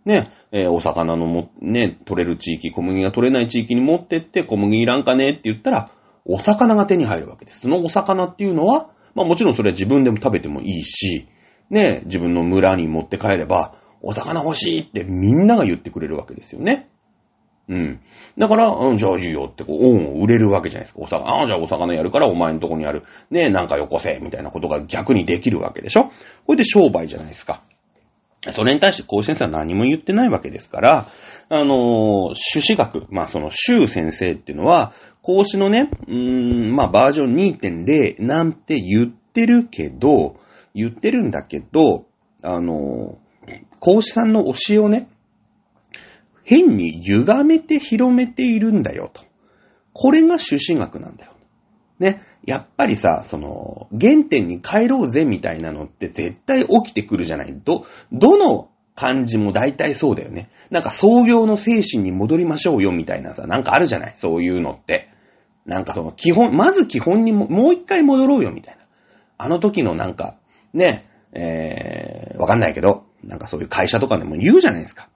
A: ね、えー、お魚のも、ね、取れる地域、小麦が取れない地域に持ってって、小麦いらんかねって言ったら、お魚が手に入るわけです。そのお魚っていうのは、まあもちろんそれは自分でも食べてもいいし、ね、自分の村に持って帰れば、お魚欲しいってみんなが言ってくれるわけですよね。うん。だから、うん、じゃあいいよってこう、恩を売れるわけじゃないですか。お魚、ああ、じゃあお魚やるからお前のとこにある、ねえ、なんかよこせ、みたいなことが逆にできるわけでしょこれで商売じゃないですか。それに対して講師先生は何も言ってないわけですから、あのー、朱子学、まあその朱先生っていうのは、講師のね、うーん、まあバージョン2.0なんて言ってるけど、言ってるんだけど、あのー、孔子さんの教えをね、変に歪めて広めているんだよと。これが朱子学なんだよ。ね。やっぱりさ、その、原点に帰ろうぜみたいなのって絶対起きてくるじゃない。ど、どの感じも大体そうだよね。なんか創業の精神に戻りましょうよみたいなさ、なんかあるじゃない。そういうのって。なんかその基本、まず基本にも、もう一回戻ろうよみたいな。あの時のなんか、ね、えー、わかんないけど、なんかそういう会社とかでも言うじゃないですか。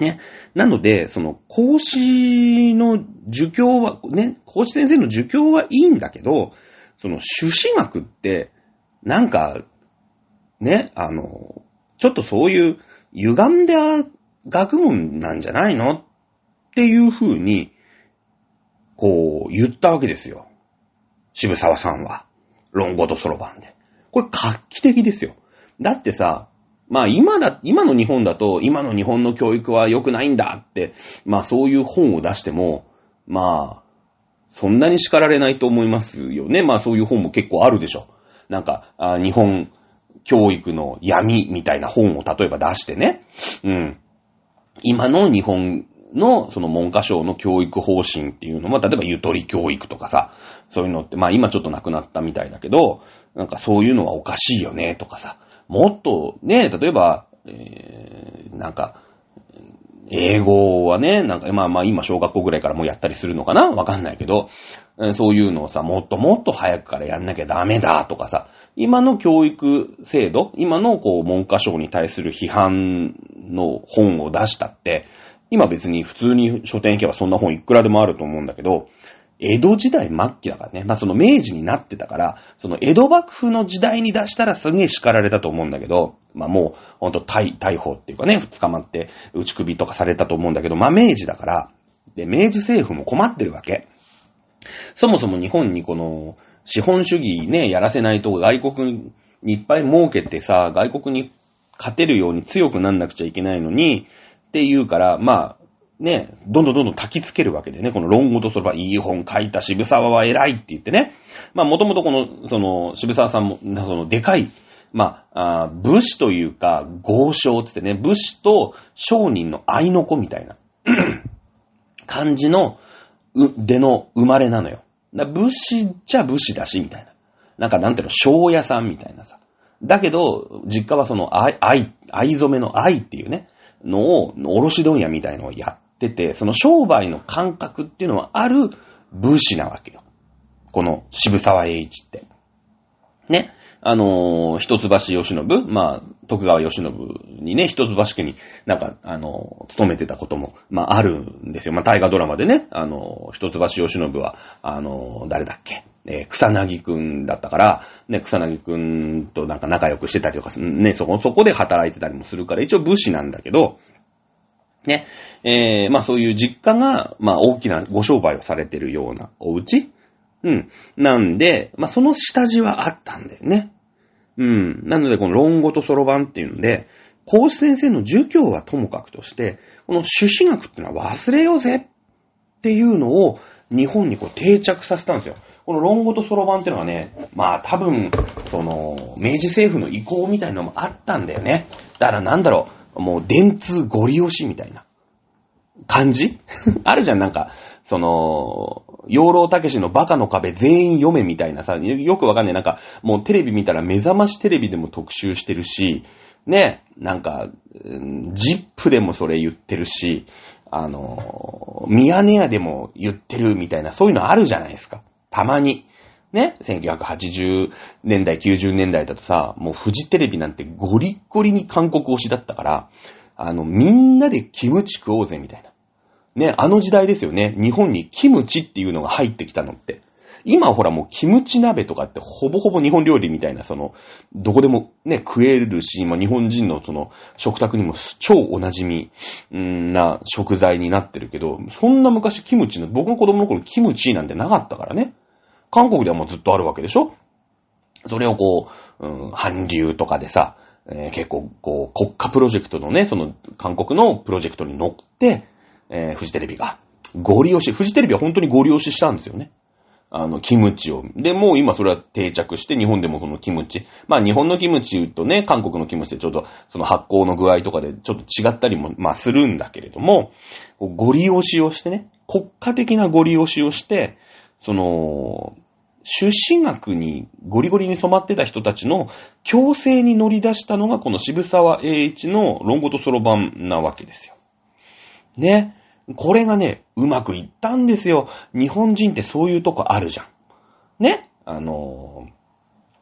A: ね。なので、その、講師の儒教は、ね、講師先生の儒教はいいんだけど、その、朱子学って、なんか、ね、あの、ちょっとそういう歪んだ学問なんじゃないのっていうふうにこう、言ったわけですよ。渋沢さんは。論語とそろばんで。これ画期的ですよ。だってさ、まあ今だ、今の日本だと、今の日本の教育は良くないんだって、まあそういう本を出しても、まあ、そんなに叱られないと思いますよね。まあそういう本も結構あるでしょ。なんか、あ日本教育の闇みたいな本を例えば出してね。うん。今の日本のその文科省の教育方針っていうのは、例えばゆとり教育とかさ、そういうのって、まあ今ちょっとなくなったみたいだけど、なんかそういうのはおかしいよねとかさ、もっとね、例えば、えー、なんか、英語はね、なんか、まあまあ今小学校ぐらいからもうやったりするのかな？わかんないけど、そういうのをさ、もっともっと早くからやんなきゃダメだとかさ、今の教育制度、今のこう文科省に対する批判の本を出したって、今別に普通に書店行けばそんな本いくらでもあると思うんだけど、江戸時代末期だからね。まあその明治になってたから、その江戸幕府の時代に出したらすげえ叱られたと思うんだけど、まあもうほんと逮逮捕っていうかね、捕まって打ち首とかされたと思うんだけど、まあ明治だから、で、明治政府も困ってるわけ。そもそも日本にこの資本主義ね、やらせないと外国にいっぱい儲けてさ、外国に勝てるように強くなんなくちゃいけないのに、っていうから、まあ、ね、どんどんどんどん焚きつけるわけでね、この論語とそればいい本書いた渋沢は偉いって言ってね。まあもともとこの、その、渋沢さんも、その、でかい、まあ、あ武士というか、豪商つってね、武士と商人の愛の子みたいな 感じの、う、での生まれなのよ。武士じゃ武士だし、みたいな。なんかなんていうの、商屋さんみたいなさ。だけど、実家はその愛、愛、愛染めの愛っていうね、のを、卸問屋みたいのをやってて、その商売の感覚っていうのはある武士なわけよ。この渋沢栄一って。ね。あのー、一橋義信、まあ、徳川義信にね、一橋家になんか、あのー、勤めてたことも、まあ、あるんですよ。まあ、大河ドラマでね、あのー、一橋義信は、あの誰だっけ、えー、草薙くんだったから、ね、草薙くんとなんか仲良くしてたりとか、ね、そこ、そこで働いてたりもするから、一応武士なんだけど、ね。えー、まあそういう実家が、まあ大きなご商売をされてるようなお家？うん。なんで、まあその下地はあったんだよね。うん。なのでこの論語とそろばんっていうので、孔子先生の儒教はともかくとして、この朱子学っていうのは忘れようぜっていうのを日本にこう定着させたんですよ。この論語とそろばんっていうのはね、まあ多分、その、明治政府の意向みたいなのもあったんだよね。だからなんだろう、もう電通ゴリ押しみたいな感じ？あるじゃん、なんか、その、養老たけしのバカの壁全員読めみたいなさ、よくわかんない。なんか、もうテレビ見たら目覚ましテレビでも特集してるし、ね、なんか、ジップでもそれ言ってるし、あの、ミヤネ屋でも言ってるみたいな、そういうのあるじゃないですか。たまに。ね、1980年代、90年代だとさ、もうフジテレビなんてゴリッゴリに韓国推しだったから、あの、みんなでキムチ食おうぜみたいな。ね、あの時代ですよね。日本にキムチっていうのが入ってきたのって。今ほらもうキムチ鍋とかってほぼほぼ日本料理みたいな、その、どこでもね、食えるし、まあ、日本人のその、食卓にも超お馴染みな食材になってるけど、そんな昔キムチの、僕の子供の頃キムチなんてなかったからね。韓国ではもうずっとあるわけでしょ？それをこう、うん、韓流とかでさ、えー、結構こう、国家プロジェクトのね、その韓国のプロジェクトに乗って、えー、フジテレビが、ゴリ押し、フジテレビは本当にゴリ押ししたんですよね。あの、キムチを。で、もう今それは定着して、日本でもそのキムチ。まあ日本のキムチとね、韓国のキムチでちょっとその発酵の具合とかでちょっと違ったりも、まあするんだけれども、ゴリ押しをしてね、国家的なゴリ押しをして、その、出身学にゴリゴリに染まってた人たちの強制に乗り出したのがこの渋沢栄一の論語とそろばんなわけですよ。ね。これがね、うまくいったんですよ。日本人ってそういうとこあるじゃん。ね。あの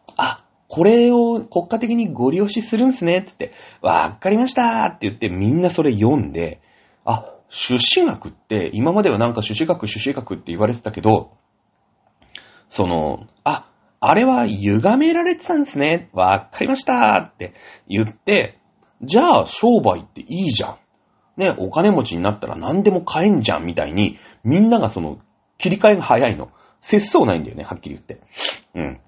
A: ー、あ、これを国家的にご利用しするんすね、つって、わかりましたって言ってみんなそれ読んで、あ、朱子学って今まではなんか朱子学、朱子学って言われてたけど、その、あ、あれは歪められてたんですね。わかりましたって言って、じゃあ商売っていいじゃん。ね、お金持ちになったら何でも買えんじゃんみたいに、みんながその切り替えが早いの。節操ないんだよね、はっきり言って。うん。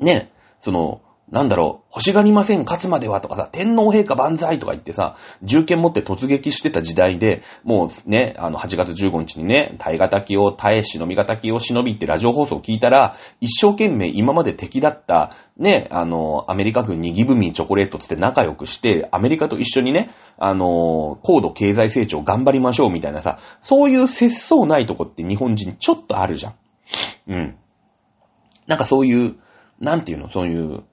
A: ね、その、なんだろう、欲しがりません、勝つまではとかさ、天皇陛下万歳とか言ってさ、銃剣持って突撃してた時代で、もうね、あの、8月15日にね、耐え敵を耐え、忍び敵を忍びってラジオ放送を聞いたら、一生懸命今まで敵だった、ね、あの、アメリカ軍にギブミーチョコレートつって仲良くして、アメリカと一緒にね、あの、高度経済成長頑張りましょうみたいなさ、そういう節操ないとこって日本人ちょっとあるじゃん。うん。なんかそういう、なんていうの、そういう、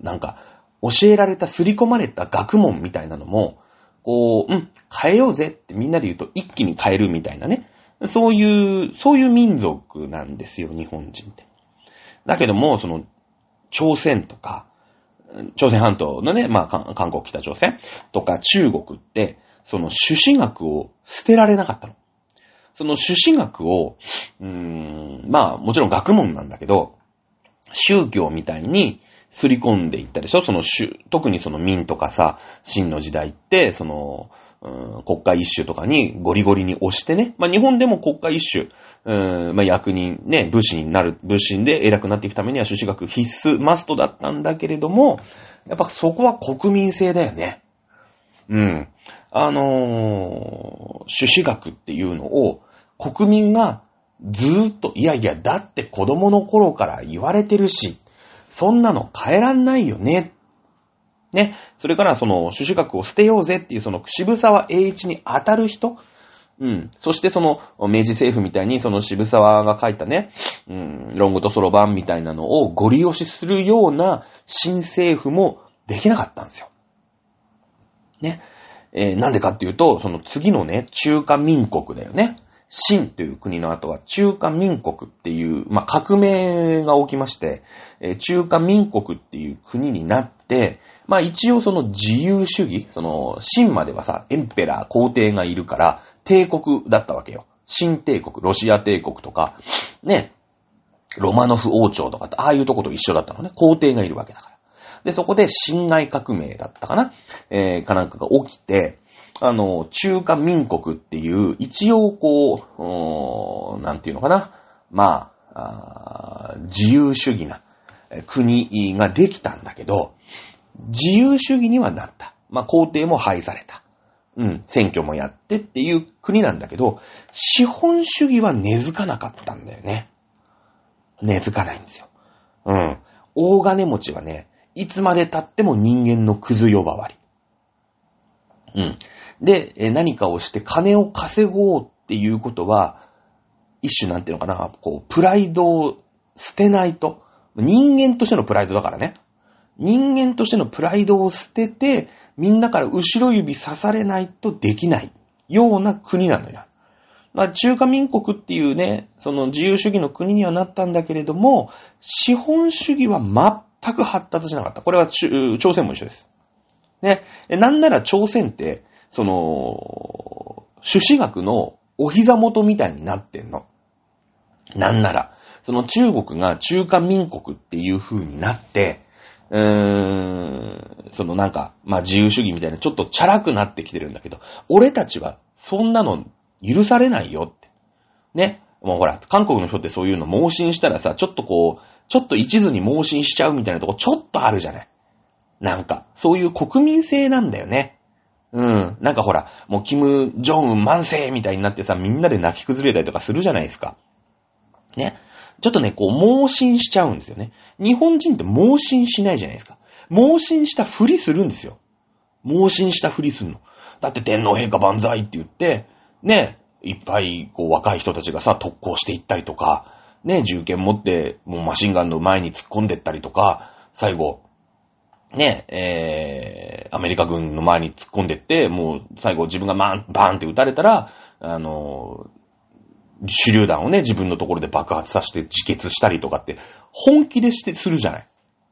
A: なんか、教えられた、刷り込まれた学問みたいなのも、こう、うん、変えようぜってみんなで言うと一気に変えるみたいなね。そういう、そういう民族なんですよ、日本人って。だけども、その、朝鮮とか、朝鮮半島のね、まあ、韓国、北朝鮮とか中国って、その朱子学を捨てられなかったの。その朱子学を、うーん、まあ、もちろん学問なんだけど、宗教みたいにすり込んでいったでしょ？その特にその民とかさ、秦の時代って、その、うん、国家一種とかにゴリゴリに押してね。まあ、日本でも国家一種、うん、まあ、役人、ね、武士になる、武士で偉くなっていくためには朱子学必須、マストだったんだけれども、やっぱそこは国民性だよね。うん。あのー、朱子学っていうのを国民がずーっと、いやいや、だって子供の頃から言われてるし、そんなの変えらんないよね。ね。それからその、朱子学を捨てようぜっていうその渋沢栄一に当たる人。うん。そしてその、明治政府みたいにその渋沢が書いたね、うん、論語とそろばんみたいなのをご利用しするような新政府もできなかったんですよ。ね。えー、なんでかっていうと、その次のね、中華民国だよね。清という国の後は中華民国っていう、まあ、革命が起きまして、えー、中華民国っていう国になって、まあ、一応その自由主義、その、清まではさ、エンペラー、皇帝がいるから、帝国だったわけよ。清帝国、ロシア帝国とか、ね、ロマノフ王朝とかああいうとこと一緒だったのね。皇帝がいるわけだから。で、そこで辛亥革命だったかなえー、かなんかが起きて、あの、中華民国っていう、一応こう、なんていうのかな。まあ自由主義な国ができたんだけど、自由主義にはなった。まあ、皇帝も廃された。うん、選挙もやってっていう国なんだけど、資本主義は根付かなかったんだよね。根付かないんですよ。うん。大金持ちはね、いつまで経っても人間のクズ呼ばわり。うん。で、何かをして金を稼ごうっていうことは、一種なんていうのかな、こう、プライドを捨てないと。人間としてのプライドだからね。人間としてのプライドを捨てて、みんなから後ろ指刺されないとできないような国なのよ。まあ、中華民国っていうね、その自由主義の国にはなったんだけれども、資本主義は全く発達しなかった。これは朝鮮も一緒です。ね。なんなら朝鮮って、その、朱子学のお膝元みたいになってんの。なんなら、その中国が中華民国っていう風になって、うーん、そのなんか、まあ自由主義みたいなちょっとチャラくなってきてるんだけど、俺たちはそんなの許されないよって。ね。もうほら、韓国の人ってそういうの盲信したらさ、ちょっとこう、ちょっと一途に盲信しちゃうみたいなとこちょっとあるじゃない。なんか、そういう国民性なんだよね。うん。なんかほら、もうキム・ジョンウン万世みたいになってさ、みんなで泣き崩れたりとかするじゃないですか。ね。ちょっとね、こう、盲信しちゃうんですよね。日本人って盲信しないじゃないですか。盲信したふりするんですよ。盲信したふりするの。だって天皇陛下万歳って言って、ね、いっぱい、こう、若い人たちがさ、特攻していったりとか、ね、銃剣持って、もうマシンガンの前に突っ込んでったりとか、最後、ね、えー、アメリカ軍の前に突っ込んでって、もう最後自分がマン、バーンって撃たれたら、あの、手榴弾をね、自分のところで爆発させて自決したりとかって、本気でして、するじゃない。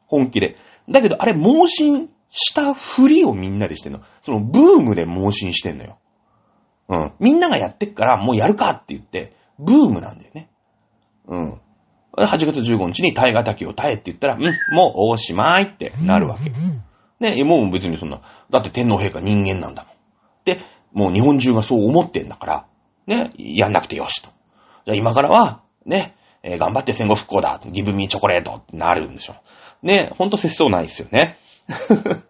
A: 本気で。だけど、あれ、盲信したふりをみんなでしてんの。その、ブームで盲信してんのよ。うん。みんながやってっから、もうやるかって言って、ブームなんだよね。うん。8月15日に耐え難を耐えって言ったら、うん、もうおしまいってなるわけ。ね、もう別にそんな、だって天皇陛下人間なんだもん。で、もう日本中がそう思ってんだから、ね、やんなくてよしと。じゃあ今からは、ね、えー頑張って戦後復興だ。ギブミーチョコレートってなるんでしょ。ね、ほんと節操ないですよね。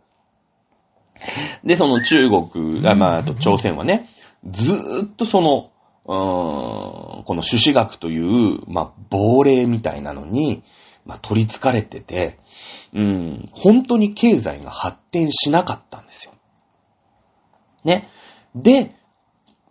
A: で、その中国、あまあ、あと朝鮮はね、ずーっとその、この朱子学という、まあ、亡霊みたいなのに、まあ、取り憑かれてて、うん、本当に経済が発展しなかったんですよ。ね。で、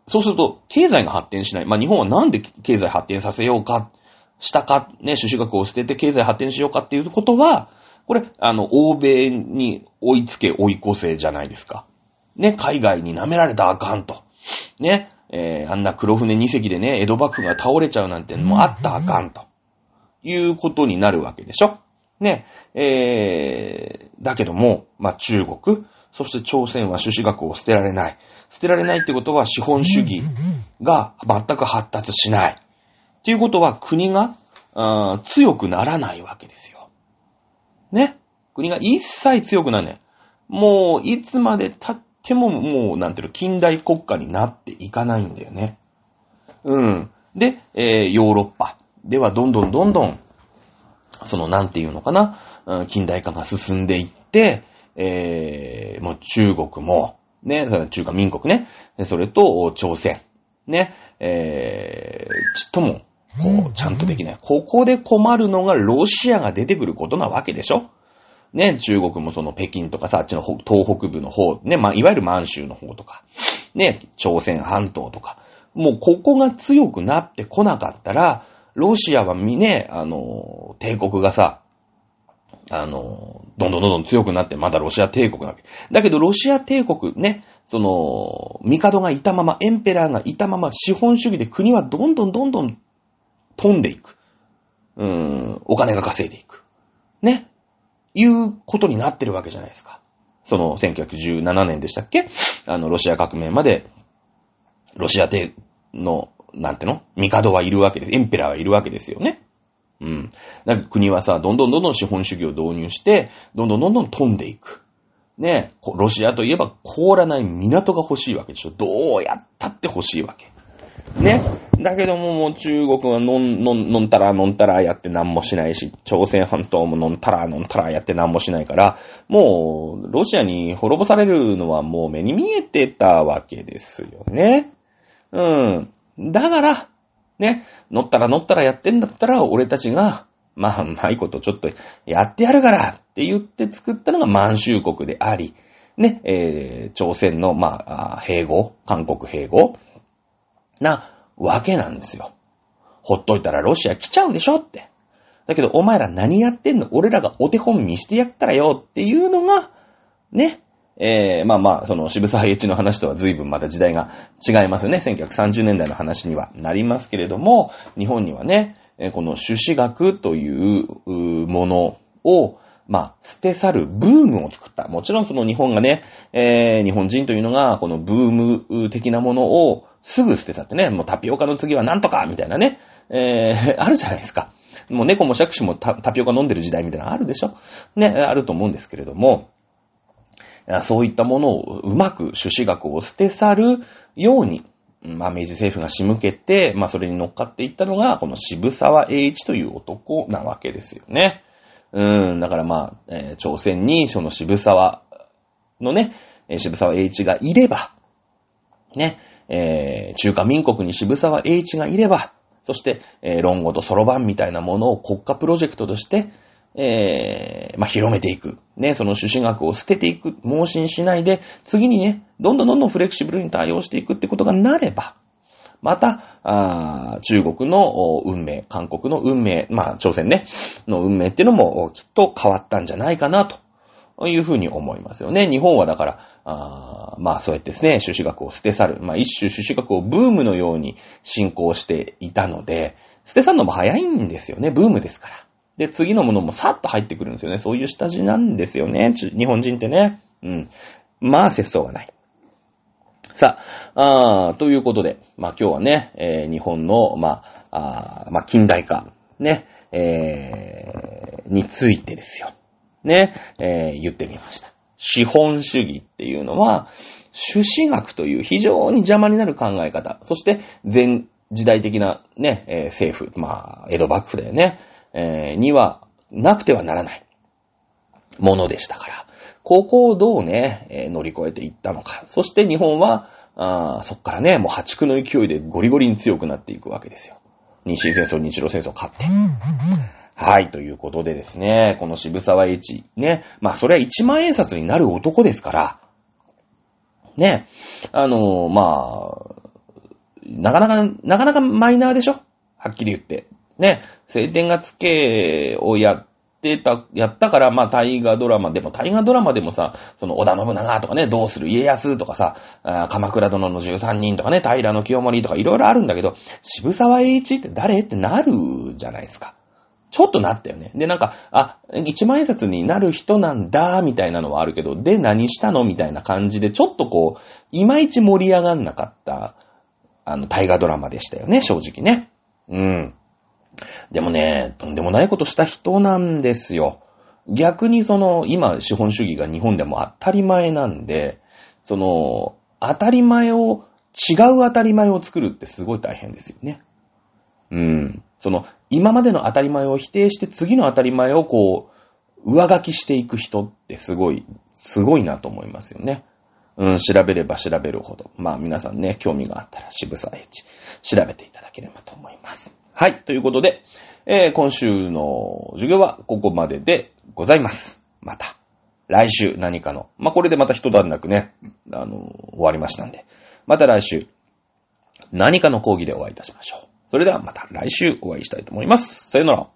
A: そうすると、経済が発展しない。まあ、日本はなんで経済発展させようか、したか、ね、朱子学を捨てて経済発展しようかっていうことは、これ、あの、欧米に追いつけ追い越せじゃないですか。ね、海外に舐められたらあかんと。ね、えーあんな黒船2隻でね、江戸幕府が倒れちゃうなんてのもあったらあかんと。いうことになるわけでしょ。ね、えー、だけども、まあ、中国、そして朝鮮は朱子学を捨てられない。捨てられないってことは資本主義が全く発達しない。っていうことは国が強くならないわけですよ。ね。国が一切強くならない。もう、いつまで経っても、もう、なんていうの、近代国家になっていかないんだよね。うん。で、えーヨーロッパではどんどんどんどん、その、なんていうのかな、うん近代化が進んでいって、えー、もう中国も、ね、中華民国ね、でそれと朝鮮、ね、えー、ちっとも、こう、ちゃんとできない。ここで困るのがロシアが出てくることなわけでしょね、中国もその北京とかさ、あっちの東北部の方、ね、まあ、いわゆる満州の方とか、ね、朝鮮半島とか、もうここが強くなってこなかったら、ロシアはみね、あの、帝国がさ、あの、どんどんどんどん強くなって、まだロシア帝国なわけ。だけど、ロシア帝国ね、その、帝がいたまま、エンペラーがいたまま、資本主義で国はどんどんどんどん飛んでいく。うーん、お金が稼いでいく。ね。いうことになってるわけじゃないですか。その、1917年でしたっけ？あの、ロシア革命まで、ロシア帝の、なんての？帝はいるわけです。エンペラーはいるわけですよね。うん。なんか国はさ、どんどんどんどん資本主義を導入して、どんどんどんどん飛んでいく。ねこロシアといえば凍らない港が欲しいわけでしょ。どうやったって欲しいわけ。ね。だけどももう中国はのん、のん、のんたらのんたらやって何もしないし、朝鮮半島ものんたらのんたらやって何もしないから、もう、ロシアに滅ぼされるのはもう目に見えてたわけですよね。うん。だから、ね、乗ったら乗ったらやってんだったら、俺たちが、まあ、うまいことちょっとやってやるからって言って作ったのが満州国であり、ね、えー、朝鮮の、まあ、併合、韓国併合なわけなんですよ。ほっといたらロシア来ちゃうでしょって。だけど、お前ら何やってんの？俺らがお手本見してやったらよっていうのが、ね、えー、まあまあ、その渋沢栄一の話とは随分また時代が違いますよね。1930年代の話にはなりますけれども、日本にはね、この朱子学というものを、まあ、捨て去るブームを作った。もちろんその日本がね、えー日本人というのが、このブーム的なものをすぐ捨て去ってね、もうタピオカの次はなんとかみたいなね、えー あるじゃないですか。もう猫も借子もタピオカ飲んでる時代みたいなのあるでしょ？ね、あると思うんですけれども、そういったものをうまく朱子学を捨て去るように、まあ、明治政府が仕向けて、まあ、それに乗っかっていったのが、この渋沢栄一という男なわけですよね。うん、だからまあ、えー朝鮮にその渋沢のね、渋沢栄一がいれば、ね、えー中華民国に渋沢栄一がいれば、そして、えー論語とそろばんみたいなものを国家プロジェクトとして、えーまあ、広めていく。ね、その朱子学を捨てていく。盲信しないで、次にね、どんどんどんどんフレキシブルに対応していくってことがなれば、また、あ中国の運命、韓国の運命、まあ、朝鮮ね、の運命っていうのもきっと変わったんじゃないかな、とというふうに思いますよね。日本はだから、あまあそうやってですね、朱子学を捨て去る。まあ一種朱子学をブームのように進行していたので、捨て去るのも早いんですよね。ブームですから。で、次のものもさっと入ってくるんですよね。そういう下地なんですよね。日本人ってね。うん。まあ、節操がない。さあ、あということで、まあ今日はね、えー日本の、まあ、あまあ近代化、ね、えーについてですよ。ね、えー言ってみました。資本主義っていうのは、朱子学という非常に邪魔になる考え方、そして前時代的なね、えー政府、まあ、江戸幕府だよね、えーにはなくてはならないものでしたから、ここをどうね、えー乗り越えていったのか。そして日本は、あそっからね、もう破竹の勢いでゴリゴリに強くなっていくわけですよ。日清戦争、日露戦争勝って。はい、ということでですね、この渋沢栄一、ね、まあそれは1万円札になる男ですから、ね、あのまあ、なかなか、なかなかマイナーでしょ？はっきり言って。ね、晴天がつけをやってた、やったから、まあ大河ドラマでも、大河ドラマでもさ、その織田信長とかね、どうする？家康とかさ、鎌倉殿の13人とかね、平清盛とかいろいろあるんだけど、渋沢栄一って誰？ってなるじゃないですか。ちょっとなったよね。で、なんか、あ、一万円札になる人なんだ、みたいなのはあるけど、で、何したの？みたいな感じで、ちょっとこう、いまいち盛り上がんなかった、あの、大河ドラマでしたよね、正直ね。うん。でもね、とんでもないことした人なんですよ。逆にその、今、資本主義が日本でも当たり前なんで、その、当たり前を、違う当たり前を作るってすごい大変ですよね。うん。その、今までの当たり前を否定して次の当たり前をこう、上書きしていく人ってすごい、すごいなと思いますよね。うん、調べれば調べるほど。まあ皆さんね、興味があったら渋沢栄一、調べていただければと思います。はい、ということで、えー今週の授業はここまででございます。また、来週何かの、まあこれでまた一段落ね、あの、終わりましたんで、また来週、何かの講義でお会いいたしましょう。それではまた来週お会いしたいと思います。さよなら。